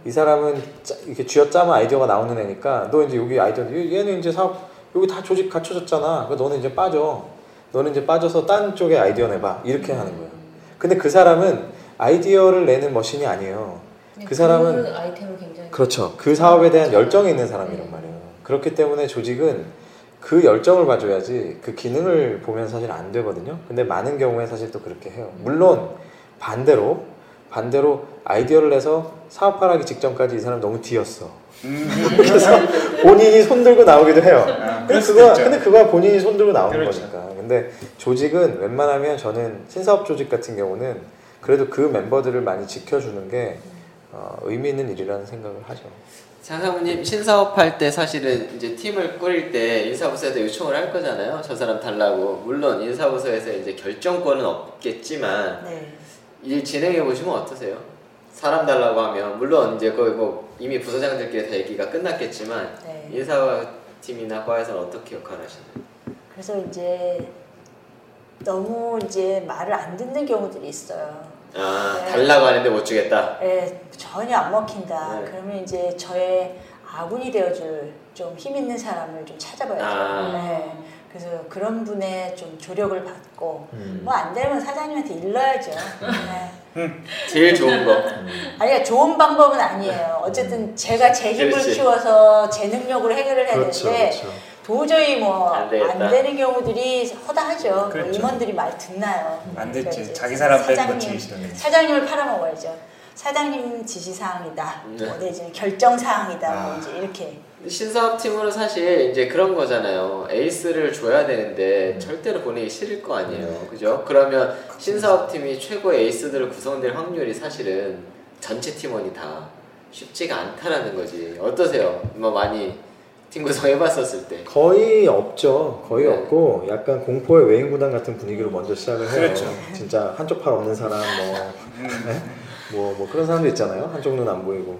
이 사람은 짜- 이렇게 쥐어짜면 아이디어가 나오는 애니까 너 이제 여기 아이디어 얘- 얘는 이제 사업 여기 다 조직 갖춰졌잖아. 그 너는 이제 빠져. 너는 이제 빠져서 딴 쪽에 아이디어 내봐. 이렇게 하는 거예요. 근데 그 사람은 아이디어를 내는 머신이 아니에요. 네, 그 사람은- 그 아이템을 굉장히 그렇죠. 그 사업에 대한 열정이 있는 사람이란 말이에요. 그렇기 때문에 조직은 그 열정을 봐줘야지 그 기능을 보면 사실 안 되거든요. 근데 많은 경우에 사실 또 그렇게 해요. 물론 반대로 반대로 아이디어를 내서 사업하기 직전까지 이 사람 너무 뒤였어. 음. (laughs) 그래서 본인이 손 들고 나오기도 해요. 아, 근데 그럴 수도 그거 있죠. 근데 그거야 본인이 손 들고 나오는 그렇죠. 거니까. 근데 조직은 웬만하면 저는 신사업 조직 같은 경우는 그래도 그 멤버들을 많이 지켜주는 게 어, 의미 있는 일이라는 생각을 하죠. 장사부님 신사업 할 때 사실은 이제 팀을 꾸릴 때 인사부서에도 요청을 할 거잖아요. 저 사람 달라고. 물론 인사부서에서 이제 결정권은 없겠지만 네. 일 진행해 보시면 어떠세요? 사람 달라고 하면 물론 이제 거의 뭐 이미 부서장들끼리 다 얘기가 끝났겠지만 네. 인사 팀이나 과에서는 어떻게 역할을 하시나요? 그래서 이제 너무 이제 말을 안 듣는 경우들이 있어요. 아 네. 달라고 하는데 못 주겠다. 예, 전혀 안 먹힌다. 네. 그러면 이제 저의 아군이 되어줄 좀 힘 있는 사람을 좀 찾아봐야죠. 아. 네. 그래서 그런 분의 좀 조력을 받고 음. 뭐안 되면 사장님한테 일러야죠. (laughs) 네. 제일 좋은 거. 아니 좋은 방법은 아니에요. 어쨌든 제가 제 힘을 그렇지. 키워서 제 능력으로 해결을 해야 그렇죠, 되는데 그렇죠. 도저히 뭐 안. 되는 경우들이 허다하죠. 뭐 그렇죠. 임원들이 말 듣나요? 안 그러니까 됐지. 이제 자기 사람 되는 거 사장님, 제일. 사장님을 팔아먹어야죠. 사장님 지시사항이다. 네. 뭐 내지는 결정사항이다. 뭐 아. 이제 이렇게. 신사업팀으로 사실 이제 그런 거잖아요. 에이스를 줘야 되는데 절대로 보내기 싫을 거 아니에요. 그죠? 그러면 신사업팀이 최고의 에이스들을 구성될 확률이 사실은 전체 팀원이 다 쉽지가 않다라는 거지. 어떠세요? 뭐 많이 팀 구성 해봤었을 때. 거의 없죠. 거의 네. 없고 약간 공포의 외인 구단 같은 분위기로 먼저 시작을 해요. 그렇죠. 진짜 한쪽 팔 없는 사람 뭐, 네? 뭐, 뭐 그런 사람도 있잖아요. 한쪽 눈 안 보이고.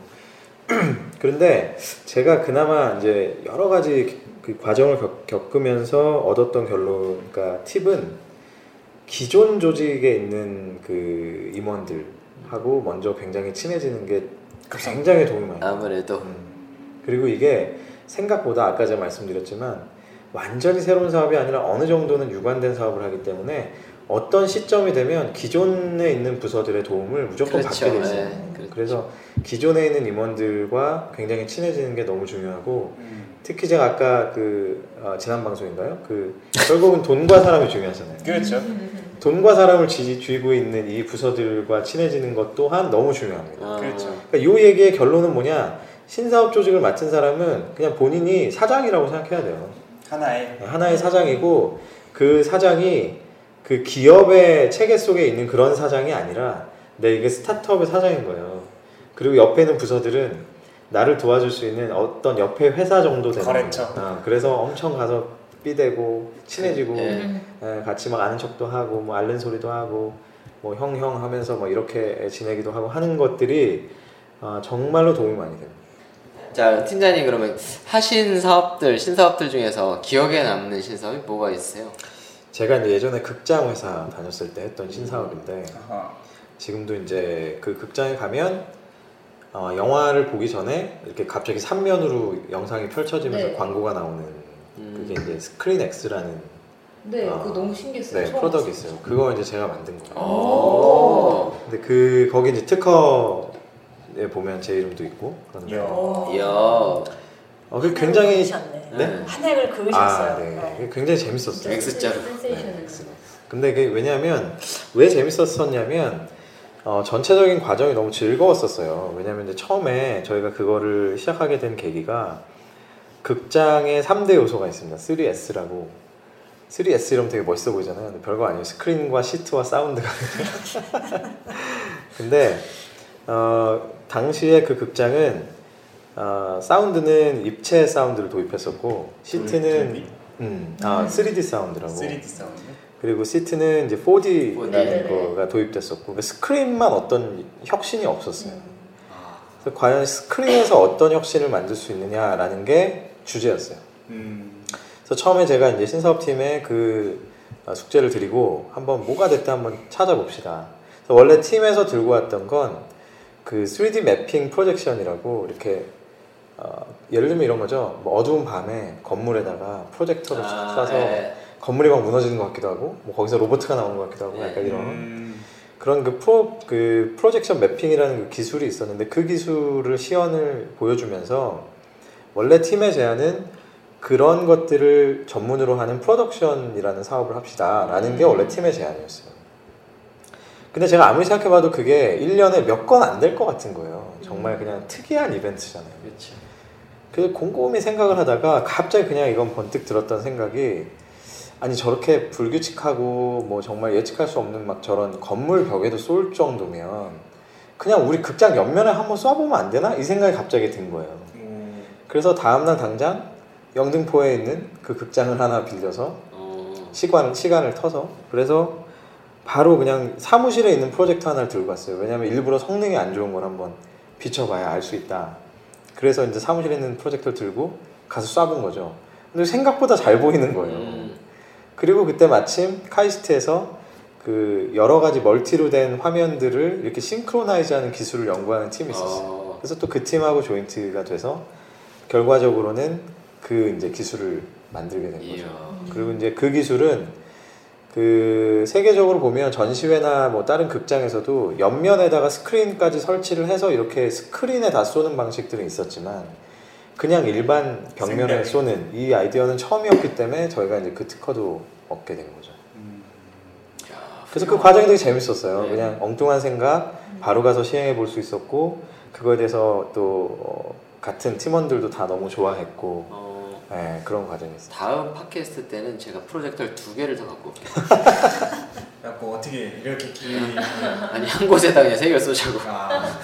(clears throat) 그런데 제가 그나마 이제 여러 가지 그 과정을 겪, 겪으면서 얻었던 결론, 그러니까 팁은 기존 조직에 있는 그 임원들하고 먼저 굉장히 친해지는 게 굉장히 도움이 많이. 아무래도 음. 그리고 이게 생각보다 아까 제가 말씀드렸지만 완전히 새로운 사업이 아니라 어느 정도는 유관된 사업을 하기 때문에 어떤 시점이 되면 기존에 있는 부서들의 도움을 무조건 그렇죠. 받게 돼 있어요. 네, 그렇죠. 그래서 기존에 있는 임원들과 굉장히 친해지는 게 너무 중요하고 음. 특히 제가 아까 그 어, 지난 방송인가요? 그 결국은 돈과 사람이 중요하잖아요. 그렇죠. 돈과 사람을 쥐, 쥐고 있는 이 부서들과 친해지는 것 또한 너무 중요합니다. 아, 그렇죠. 그러니까 이 얘기의 결론은 뭐냐? 신사업 조직을 맡은 사람은 그냥 본인이 사장이라고 생각해야 돼요. 하나의 하나의 사장이고 그 사장이 그 기업의 체계 속에 있는 그런 사장이 아니라 내 이게 스타트업의 사장인 거예요. 그리고 옆에 있는 부서들은 나를 도와줄 수 있는 어떤 옆에 회사 정도 되는 거래처. 어, 그래서 엄청 가서 삐대고 친해지고 네. 예, 같이 막 아는 척도 하고 뭐 앓는 소리도 하고 뭐 형형 하면서 뭐 이렇게 지내기도 하고 하는 것들이 아, 정말로 도움이 많이 돼요. 자 팀장님 그러면 하신 사업들 신사업들 중에서 기억에 남는 신사업이 뭐가 있으세요? 제가 이제 예전에 극장 회사 다녔을 때 했던 신사업인데 아하. 지금도 이제 그 극장에 가면 어, 영화를 보기 전에 이렇게 갑자기 3면으로 영상이 펼쳐지면서 네. 광고가 나오는 음. 그게 이제 스크린 X라는 네, 아. 그거 너무 신기했어요. 네, 프로덕이 있어요. 그거 이제 제가 만든 거예요. 오. 근데 그 거기 이제 특허에 보면 제 이름도 있고 그런데 이야. 어. 그 굉장히. 네. 한 획을 그으셨어요. 아, 네. 네. 굉장히 재밌었어요. 때. X자로. 센세이션을 네, 근데 이게 왜냐하면 왜 재밌었었냐면 어, 전체적인 과정이 너무 즐거웠었어요. 왜냐하면 이제 처음에 저희가 그거를 시작하게 된 계기가 극장에 3대 요소가 있습니다. 3S라고 3S 이러면 되게 멋있어 보이잖아요. 근데 별거 아니에요. 스크린과 시트와 사운드가. (laughs) 근데 어, 당시에 그 극장은 어, 사운드는 입체 사운드를 도입했었고 시트는? 음, 아 3D 사운드라고 3D 사운드. 그리고 시트는 이제 4D라는 네네네. 거가 도입됐었고 그러니까 스크린만 어떤 혁신이 없었어요. 아, 그래서 과연 스크린에서 어떤 혁신을 만들 수 있느냐라는 게 주제였어요. 음. 그래서 처음에 제가 이제 신사업팀에 그 어, 숙제를 드리고 한번 뭐가 됐든 한번 찾아봅시다. 그래서 원래 팀에서 들고 왔던 건 그 3D mapping projection이라고 이렇게 어, 예를 들면 이런 거죠. 뭐 어두운 밤에 건물에다가 프로젝터를 쫙 아, 쏴서 네. 건물이 막 무너지는 것 같기도 하고 뭐 거기서 로봇가 나오는 것 같기도 하고 네. 약간 이런 음. 그런 그 프로 그 projection mapping이라는 그 기술이 있었는데 그 기술을 시연을 보여주면서 원래 팀의 제안은 그런 것들을 전문으로 하는 프로덕션이라는 사업을 합시다라는 게 원래 팀의 제안이었어요. 근데 제가 아무리 생각해봐도 그게 1년에 몇 건 안 될 것 같은 거예요. 정말 그냥 특이한 이벤트잖아요. 그렇죠. 그 곰곰이 생각을 하다가 갑자기 그냥 이건 번뜩 들었던 생각이 아니 저렇게 불규칙하고 뭐 정말 예측할 수 없는 막 저런 건물 벽에도 쏠 정도면 그냥 우리 극장 옆면에 한번 쏴보면 안 되나? 이 생각이 갑자기 든 거예요. 음. 그래서 다음날 당장 영등포에 있는 그 극장을 하나 빌려서 어. 시간, 시간을 터서 그래서 바로 그냥 사무실에 있는 프로젝터 하나를 들고 갔어요. 왜냐면 일부러 성능이 안 좋은 걸 한번 비춰봐야 알 수 있다. 그래서 이제 사무실에 있는 프로젝터를 들고 가서 쏴본 거죠. 근데 생각보다 잘 보이는 거예요. 음. 그리고 그때 마침 카이스트에서 그 여러 가지 멀티로 된 화면들을 이렇게 싱크로나이즈하는 기술을 연구하는 팀이 있었어요. 어, 그래서 또 그 팀하고 조인트가 돼서 결과적으로는 그 이제 기술을 만들게 된 거죠. 이야. 그리고 이제 그 기술은 그 세계적으로 보면 전시회나 뭐 다른 극장에서도 옆면에다가 스크린까지 설치를 해서 이렇게 스크린에 다 쏘는 방식들은 있었지만 그냥 일반 벽면에. 쏘는 이 아이디어는 처음이었기 때문에 저희가 이제 그 특허도 얻게 된 거죠. 음. 그래서 그 과정이 되게 재밌었어요. 네. 그냥 엉뚱한 생각 바로 가서 시행해 볼 수 있었고 그거에 대해서 또 어, 같은 팀원들도 다 너무 좋아했고 어, 네, 그런 과정이었어요. 다음 팟캐스트 때는 제가 프로젝터를 두 개를 더 갖고 올게요. (laughs) 그래갖고 어떻게 이렇게 길이 아니 한 곳에다 그냥 세 개를 쏘자고. 아,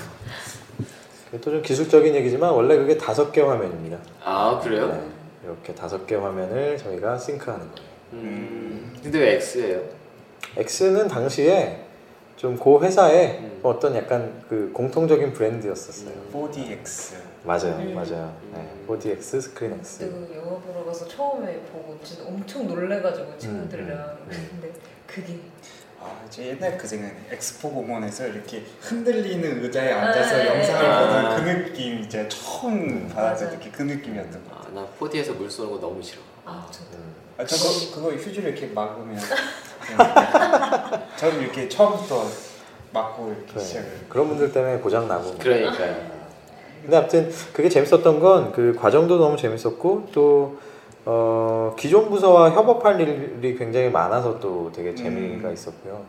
또좀 기술적인 얘기지만 원래 그게 다섯 개 화면입니다. 아 그래요? 네, 이렇게 다섯 개 화면을 저희가 싱크하는 거예요. 음. 근데 왜 X예요? X는 당시에 좀고 회사의 음. 어떤 약간 그 공통적인 브랜드였었어요. 4DX 맞아요, 음. 맞아요. 네, 4DX, 스크린 X. 그 영화 보러 가서 처음에 보고 진짜 엄청 놀래가지고 친구들이랑 음. 근데 그게 아, 제 옛날 그 생각이 엑스포 공원에서 이렇게 흔들리는 의자에 앉아서 네. 영상을 아. 보는 그 느낌 이제 처음 받았을. 때 그 느낌이었던 것 같아요. 아, 나 4D에서 물 쏘는 거 너무 싫어. 아 저도 음. 아, 저 그거, 그거 휴지를 이렇게 막으면 (laughs) 저는 이렇게 처음부터 막고 이렇게 그래. 시작을 그런 분들 때문에 고장 나고. 그러니까요. 근데 아무튼 그게 재밌었던 건 그 과정도 너무 재밌었고 또 어, 기존 부서와 협업할 일이 굉장히 많아서 또 되게 재미가 음. 있었고요.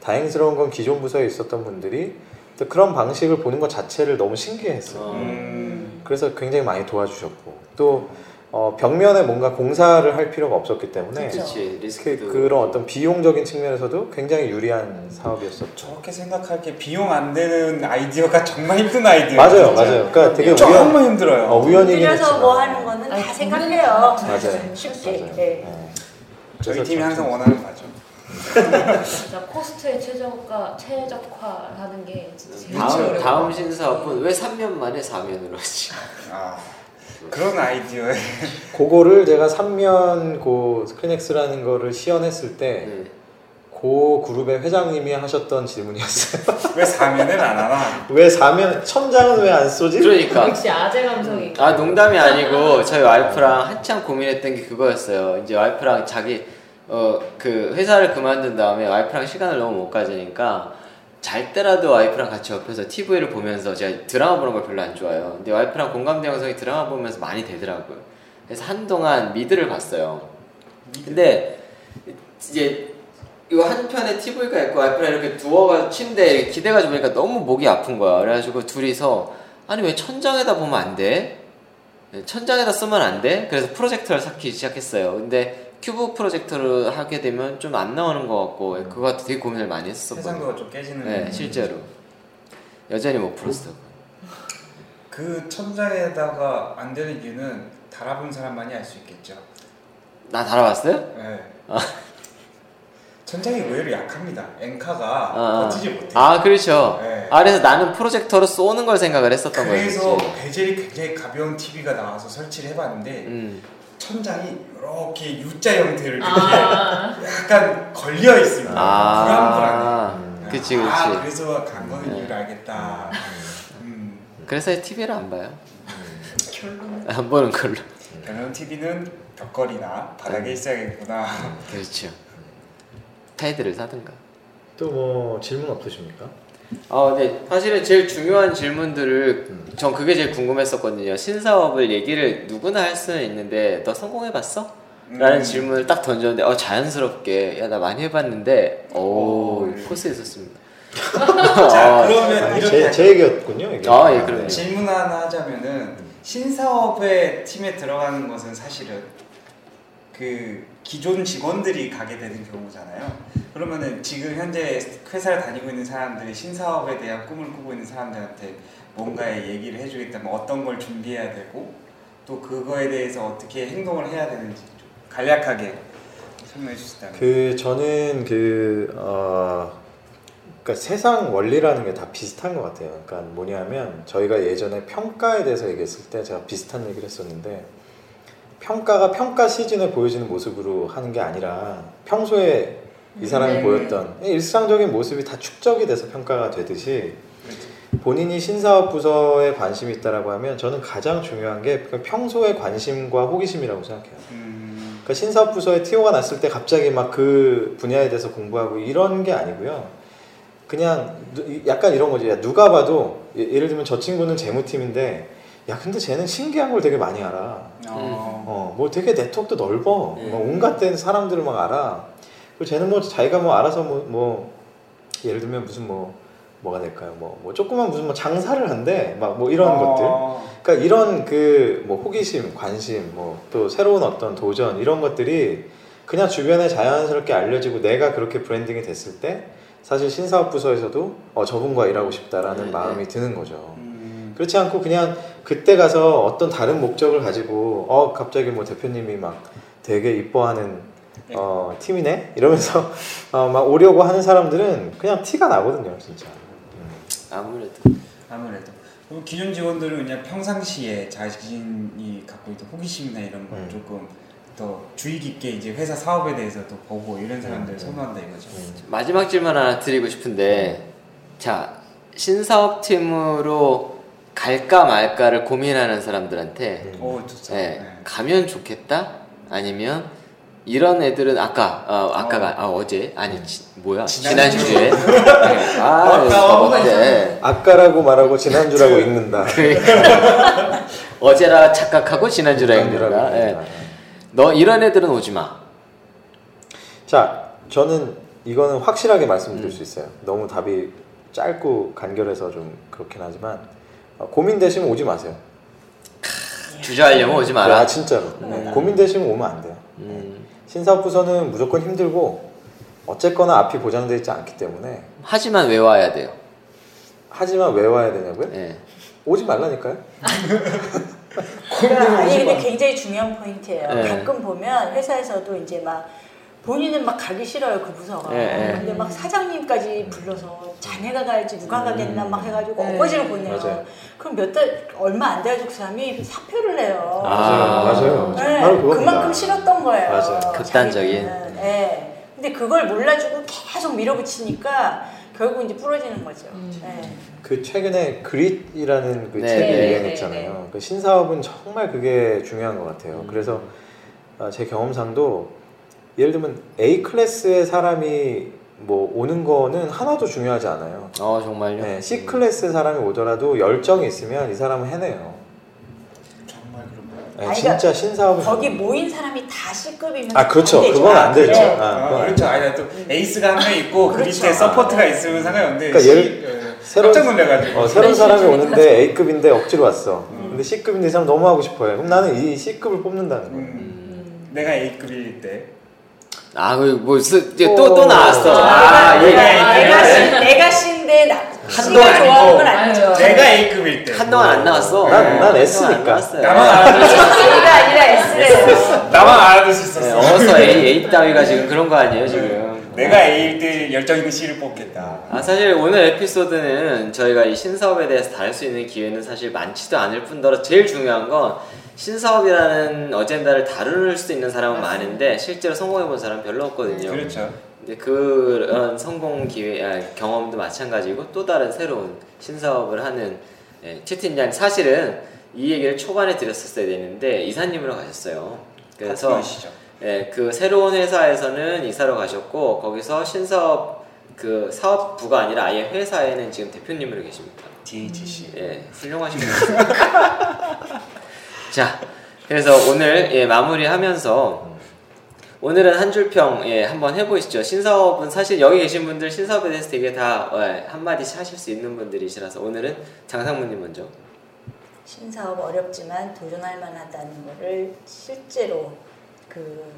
다행스러운 건 기존 부서에 있었던 분들이 또 그런 방식을 보는 것 자체를 너무 신기했어요. 어. 음. 그래서 굉장히 많이 도와주셨고 또 어, 벽면에 뭔가 공사를 할 필요가 없었기 때문에 그쵸. 그렇지 그, 그런 어떤 비용적인 측면에서도 굉장히 유리한 사업이었었죠. 저렇게 생각할 게 비용 안 되는 아이디어가 정말 힘든 아이디어 맞아요, 맞아요. 그러니까 되게 우연, 정말 힘들어요. 어, 우연이긴 들여서 뭐 하는 거는 아니, 다 생각해요. 맞아요. 쉽게. 맞아요. 네. 네. 저희 팀이 참- 항상 원하는 바죠. 진짜 코스트에 최저가 최적화하는 게 진짜 제일 다음. 다음 신사업은 왜 3년 만에 4면으로 하지? 아 그런 아이디어에 (laughs) 그거를 제가 3년 고 스크린엑스라는 거를 시연했을 때 네. 고 그룹의 회장님이 하셨던 질문이었어요. (laughs) 왜 사면을 안 하나? 왜 4면 천장은 왜 안 쏘지? 그러니까 역시 아재 감성이 아 농담이 아니고 저희 와이프랑 한참 고민했던 게 그거였어요. 이제 와이프랑 자기 어 그 회사를 그만둔 다음에 와이프랑 시간을 너무 못 가지니까 잘 때라도 와이프랑 같이 옆에서 TV를 보면서 제가 드라마 보는 걸 별로 안 좋아해요. 근데 와이프랑 공감대 형성이 드라마 보면서 많이 되더라고요. 그래서 한동안 미드를 봤어요. 근데 이제 이거 한편에 TV가 있고 와이프랑 이렇게 누워가 침대에 기대가지고 보니까 너무 목이 아픈 거야. 그래가지고 둘이서 아니 왜 천장에다 보면 안 돼? 네, 천장에다 쓰면 안 돼? 그래서 프로젝터를 사기 시작했어요. 근데 큐브 프로젝터를 하게 되면 좀 안 나오는 것 같고 그거 되게 고민을 많이 했었거든요. 해상도가 좀 깨지는. 네, 실제로 여전히 못 풀었어. 그 천장에다가 안 되는 이유는 달아본 사람만이 알 수 있겠죠. 나 달아봤어요? 네. 아. 천장이 의외로 약합니다. 엔카가 아, 버티지 못해요. 아 그렇죠. 네. 아 그래서 나는 프로젝터로 쏘는 걸 생각을 했었던 그래서 거였지. 베젤이 굉장히 가벼운 TV가 나와서 설치를 해봤는데 음. 천장이 이렇게 U자 형태를 아 약간 걸려 있습니다. 불안불안해. 아, 그치 그치. 아, 그래서 간 거는 네. 이유를 알겠다. 음. 그래서 TV를 안 봐요. 결론은 안 보는 걸로. 결론 TV는 벽걸이나 바닥에 있어야겠구나. 그렇죠. 패드를 사든가. 또 뭐 질문 없으십니까? 아, 근데 사실은 제일 중요한 질문들을 전 그게 제일 궁금했었거든요. 신사업을 얘기를 누구나 할 수는 있는데 너 성공해봤어? 라는 음. 질문을 딱 던졌는데 어 자연스럽게 야 나 많이 해봤는데 오 오. 코스에 있었습니다. (laughs) 자, 아, 그러면 아니, 이렇게 제, 제 얘기였군요. 이게. 아, 예, 그럼요. 질문 하나 하자면은 신사업의 팀에 들어가는 것은 사실은 그 기존 직원들이 가게 되는 경우잖아요. 그러면은 지금 현재 회사를 다니고 있는 사람들이 신사업에 대한 꿈을 꾸고 있는 사람들한테 뭔가의 얘기를 해주겠다면 어떤 걸 준비해야 되고 또 그거에 대해서 어떻게 행동을 해야 되는지 좀 간략하게 설명해 주시다면. 그 저는 그 어, 그러니까 세상 원리라는 게 다 비슷한 것 같아요. 그러니까 뭐냐면 저희가 예전에 평가에 대해서 얘기했을 때 제가 비슷한 얘기를 했었는데 평가가 평가 시즌에 보여지는 모습으로 하는 게 아니라 평소에 이 사람이 네. 보였던 일상적인 모습이 다 축적이 돼서 평가가 되듯이. 본인이 신사업 부서에 관심이 있다라고 하면 저는 가장 중요한 게그 평소의 관심과 호기심이라고 생각해요. 음, 그러니까 신사업 부서에 티오가 났을 때 갑자기 막 그 분야에 대해서 공부하고 이런 게 아니고요. 그냥 누- 약간 이런 거지. 야, 누가 봐도 예- 예를 들면 저 친구는 재무팀인데 야 근데 쟤는 신기한 걸 되게 많이 알아. 어, 어, 뭐 되게 네트워크도 넓어. 음. 막 온갖 된 사람들을 막 알아. 그리고 쟤는 뭐 자기가 뭐 알아서 뭐, 뭐 예를 들면 무슨 뭐 뭐가 될까요? 뭐, 뭐 조그만 무슨 뭐 장사를 한대. 막뭐 이런 것들. 어, 그러니까 이런 그 뭐 호기심, 관심, 뭐 또 새로운 어떤 도전 이런 것들이 그냥 주변에 자연스럽게 알려지고 내가 그렇게 브랜딩이 됐을 때 사실 신사업 부서에서도 어 저분과 일하고 싶다라는 네, 마음이 드는 거죠. 음, 그렇지 않고 그냥 그때 가서 어떤 다른 목적을 가지고 어 갑자기 뭐 대표님이 막 되게 이뻐하는 어 팀이네 이러면서 (laughs) 어, 막 오려고 하는 사람들은 그냥 티가 나거든요 진짜. 아무래도 아무래도 그리고 기존 직원들은 그냥 평상시에 자신이 갖고 있던 호기심이나 이런 걸 음. 조금 더 주의 깊게 이제 회사 사업에 대해서도 보고 이런 사람들을 음. 선호한다 이거죠. 음. 마지막 질문 하나 드리고 싶은데 자 신사업 팀으로 갈까 말까를 고민하는 사람들한테 음. 오 좋죠. 네, 네. 가면 좋겠다 아니면 이런 애들은 아까 어, 아까가 아, 어제 아니 지, 뭐야 지난주. 지난주에 네. (laughs) 아 어제 아까라고 말하고 지난주라고 읽는다. 그러니까 (laughs) 어제라 착각하고 지난주라 읽는다 예. 너 이런 애들은 오지 마 자, 저는 이거는 확실하게 음. 말씀드릴 수 있어요. 너무 답이 짧고 간결해서 좀 그렇긴 하지만 어, 고민되시면 오지 마세요. 주저하려면 오지 마라 아 진짜로 음. 고민되시면 오면 안 돼요. 음, 신사업부서는 무조건 힘들고 어쨌거나 앞이 보장되어 있지 않기 때문에 하지만 왜 와야 돼요 하지만 왜 와야 되냐고요? 예. 오지 말라니까요. 그러니까 아니 근데 굉장히 중요한 포인트예요. 네. 가끔 보면 회사에서도 이제 막 본인은 막 가기 싫어요 그 부서가. 네, 네. 근데 막 사장님까지 불러서 자네가 가야지 누가 가겠나 막 해가지고 네. 어거지로 보내요. 맞아요. 그럼 몇 달 얼마 안 돼가지고 그 사람이 사표를 내요. 아. 맞아요. 네, 바로 그겁니다. 그만큼 싫었던 거예요. 맞아요. 극단적인. 자기는. 네. 근데 그걸 몰라주고 계속 밀어붙이니까 결국 이제 부러지는 거죠. 음. 네. 그 최근에 그릿이라는 그 네, 책이 네, 유행했잖아요. 네, 네. 그 신사업은 정말 그게 중요한 것 같아요. 음. 그래서 아, 제 경험상도 예를 들면 A 클래스의 사람이 뭐 오는 거는 하나도 중요하지 않아요. 어 정말요 네, C 클래스 사람이 오더라도 열정이 있으면 이 사람은 해내요. 정말 그런 거. 네, 아니, 진짜 그러니까 신사업은 거기 모인 사람이 다 C급이면 아 그렇죠. 그건 안 되죠. 네. 아, 아, 그렇죠. 아니 또 에이스가 한 명 있고 그 그렇죠. 밑에 서포트가 있으면 상관없는데 그러니까 시- 예를- 어, 새로운- 깜짝 놀래가지고 어, 새로운 사람이 오는데 A급인데 억지로 왔어. 근데 C급인데 이 사람 너무 하고 싶어해. 그럼 나는 이 C급을 뽑는다는 거야. 음, 내가 A급일 때 아그뭐 또또 또 나왔어 아, 아, 내가 예. 내가 때 씨, 내가 C인데 나 한동안 좋아하는 건. 아니죠. 내가 A급일 때 한동안 안 나왔어 난- 난 한동안 S니까. 나만 C가 아니라 S래요. (laughs) 나만 알아들 수 네, 있었어 어서 A A 따위가 지금 그런 거 아니에요 지금 내가 A일 때 열정 있는 C를 뽑겠다 아 사실 오늘 에피소드는 저희가 이 신사업에 대해서 다룰 수 있는 기회는 사실 많지도 않을 뿐더러 제일 중요한 건 신사업이라는 어젠다를 다룰 수 있는 사람은 많은데 실제로 성공해본 사람은 별로 없거든요. 그렇죠 근데 그런 성공 기회, 아, 경험도 마찬가지고 또 다른 새로운 신사업을 하는 예, 채팅장 사실은 이 얘기를 초반에 드렸었어야 되는데 이사님으로 가셨어요. 그래서 예, 그 새로운 회사에서는 이사로 가셨고 거기서 신사업 그 사업부가 아니라 아예 회사에는 지금 대표님으로 계십니다. DHC 예, 훌륭하신 분이세요. (laughs) 자, 그래서 오늘 예, 마무리하면서 오늘은 한 줄평 예, 한번 해보시죠. 신사업은 사실 여기 계신 분들 신사업에 대해서 되게 다 예, 한마디씩 하실 수 있는 분들이시라서 오늘은 장상무님 먼저. 신사업 어렵지만 도전할 만하다는 거를 실제로 그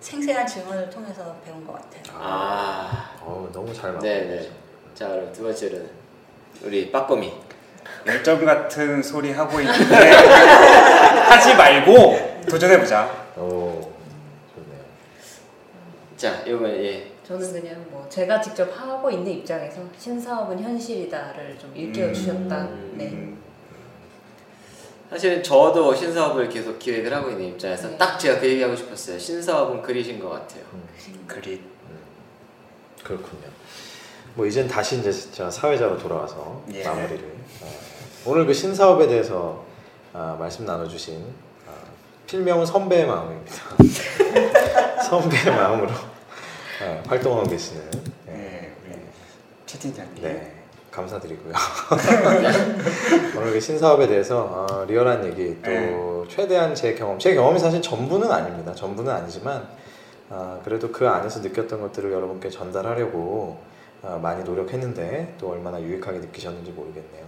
생생한 증언을 통해서 배운 것 같아요. 아, 어, 너무 잘 맞고. 네네. 자, 그럼 두 번째로는 우리 빠꼬미. 열정 같은 소리 하고 있는데 (laughs) 하지 말고 도전해보자 오, 좋네요. 자, 이번 예. 저는 그냥 뭐 제가 직접 하고 있는 입장에서 신사업은 현실이다를 좀 일깨워 주셨다. 음. 네. 사실 저도 신사업을 계속 기획을 하고 있는 입장에서 네. 딱 제가 그 얘기하고 싶었어요. 신사업은 그리신 것 같아요. 그릿 그렇군요. 뭐 이젠 다시 이제 진짜 사회자로 돌아와서 예. 마무리를 어, 오늘 그 신사업에 대해서 아, 말씀 나눠주신 아, 필명은 선배의 마음입니다. (laughs) 선배의 마음으로 예, 활동하고 계시는 예, 네, 우리 최 팀장님. 네 감사드리고요. (laughs) 오늘 그 신사업에 대해서 어, 리얼한 얘기 또 네. 최대한 제 경험, 제 경험이 사실 전부는 아닙니다. 전부는 아니지만 아, 그래도 그 안에서 느꼈던 것들을 여러분께 전달하려고 아, 많이 노력했는데 또 얼마나 유익하게 느끼셨는지 모르겠네요.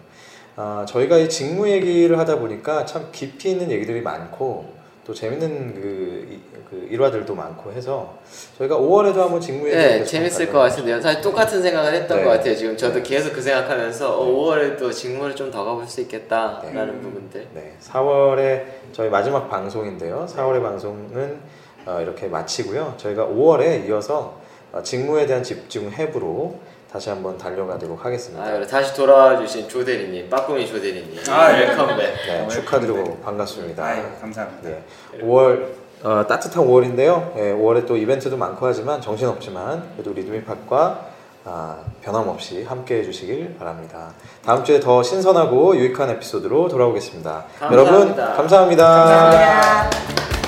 아, 저희가 이 직무 얘기를 하다 보니까 참 깊이 있는 얘기들이 많고 또 재밌는 그, 이- 그 일화들도 많고 해서 저희가 5월에도 한번 직무 얘기 네, 재밌을 것 같은데요. 사실 똑같은 생각을 했던 네. 것 같아요. 지금 저도 계속 그 생각하면서 어, 5월에 또 직무를 좀 더 가볼 수 있겠다라는 네. 부분들. 네, 4월에 저희 마지막 방송인데요. 4월의 방송은 어, 이렇게 마치고요. 저희가 5월에 이어서 어, 직무에 대한 집중 해부로 다시 한번 달려가도록 하겠습니다. 아, 다시 돌아와 주신 조 대리님, 빠꾸미 조 대리님. 아, 예. 웰컴백. 네, 축하드리고 반갑습니다. 아유, 감사합니다. 네, 5월 어, 따뜻한 5월인데요. 예, 5월에 또 이벤트도 많고 하지만 정신 없지만 그래도 리드미팟과 아, 변함없이 함께 해주시길 바랍니다. 다음 주에 더 신선하고 유익한 에피소드로 돌아오겠습니다. 감사합니다. 여러분 감사합니다. 감사합니다.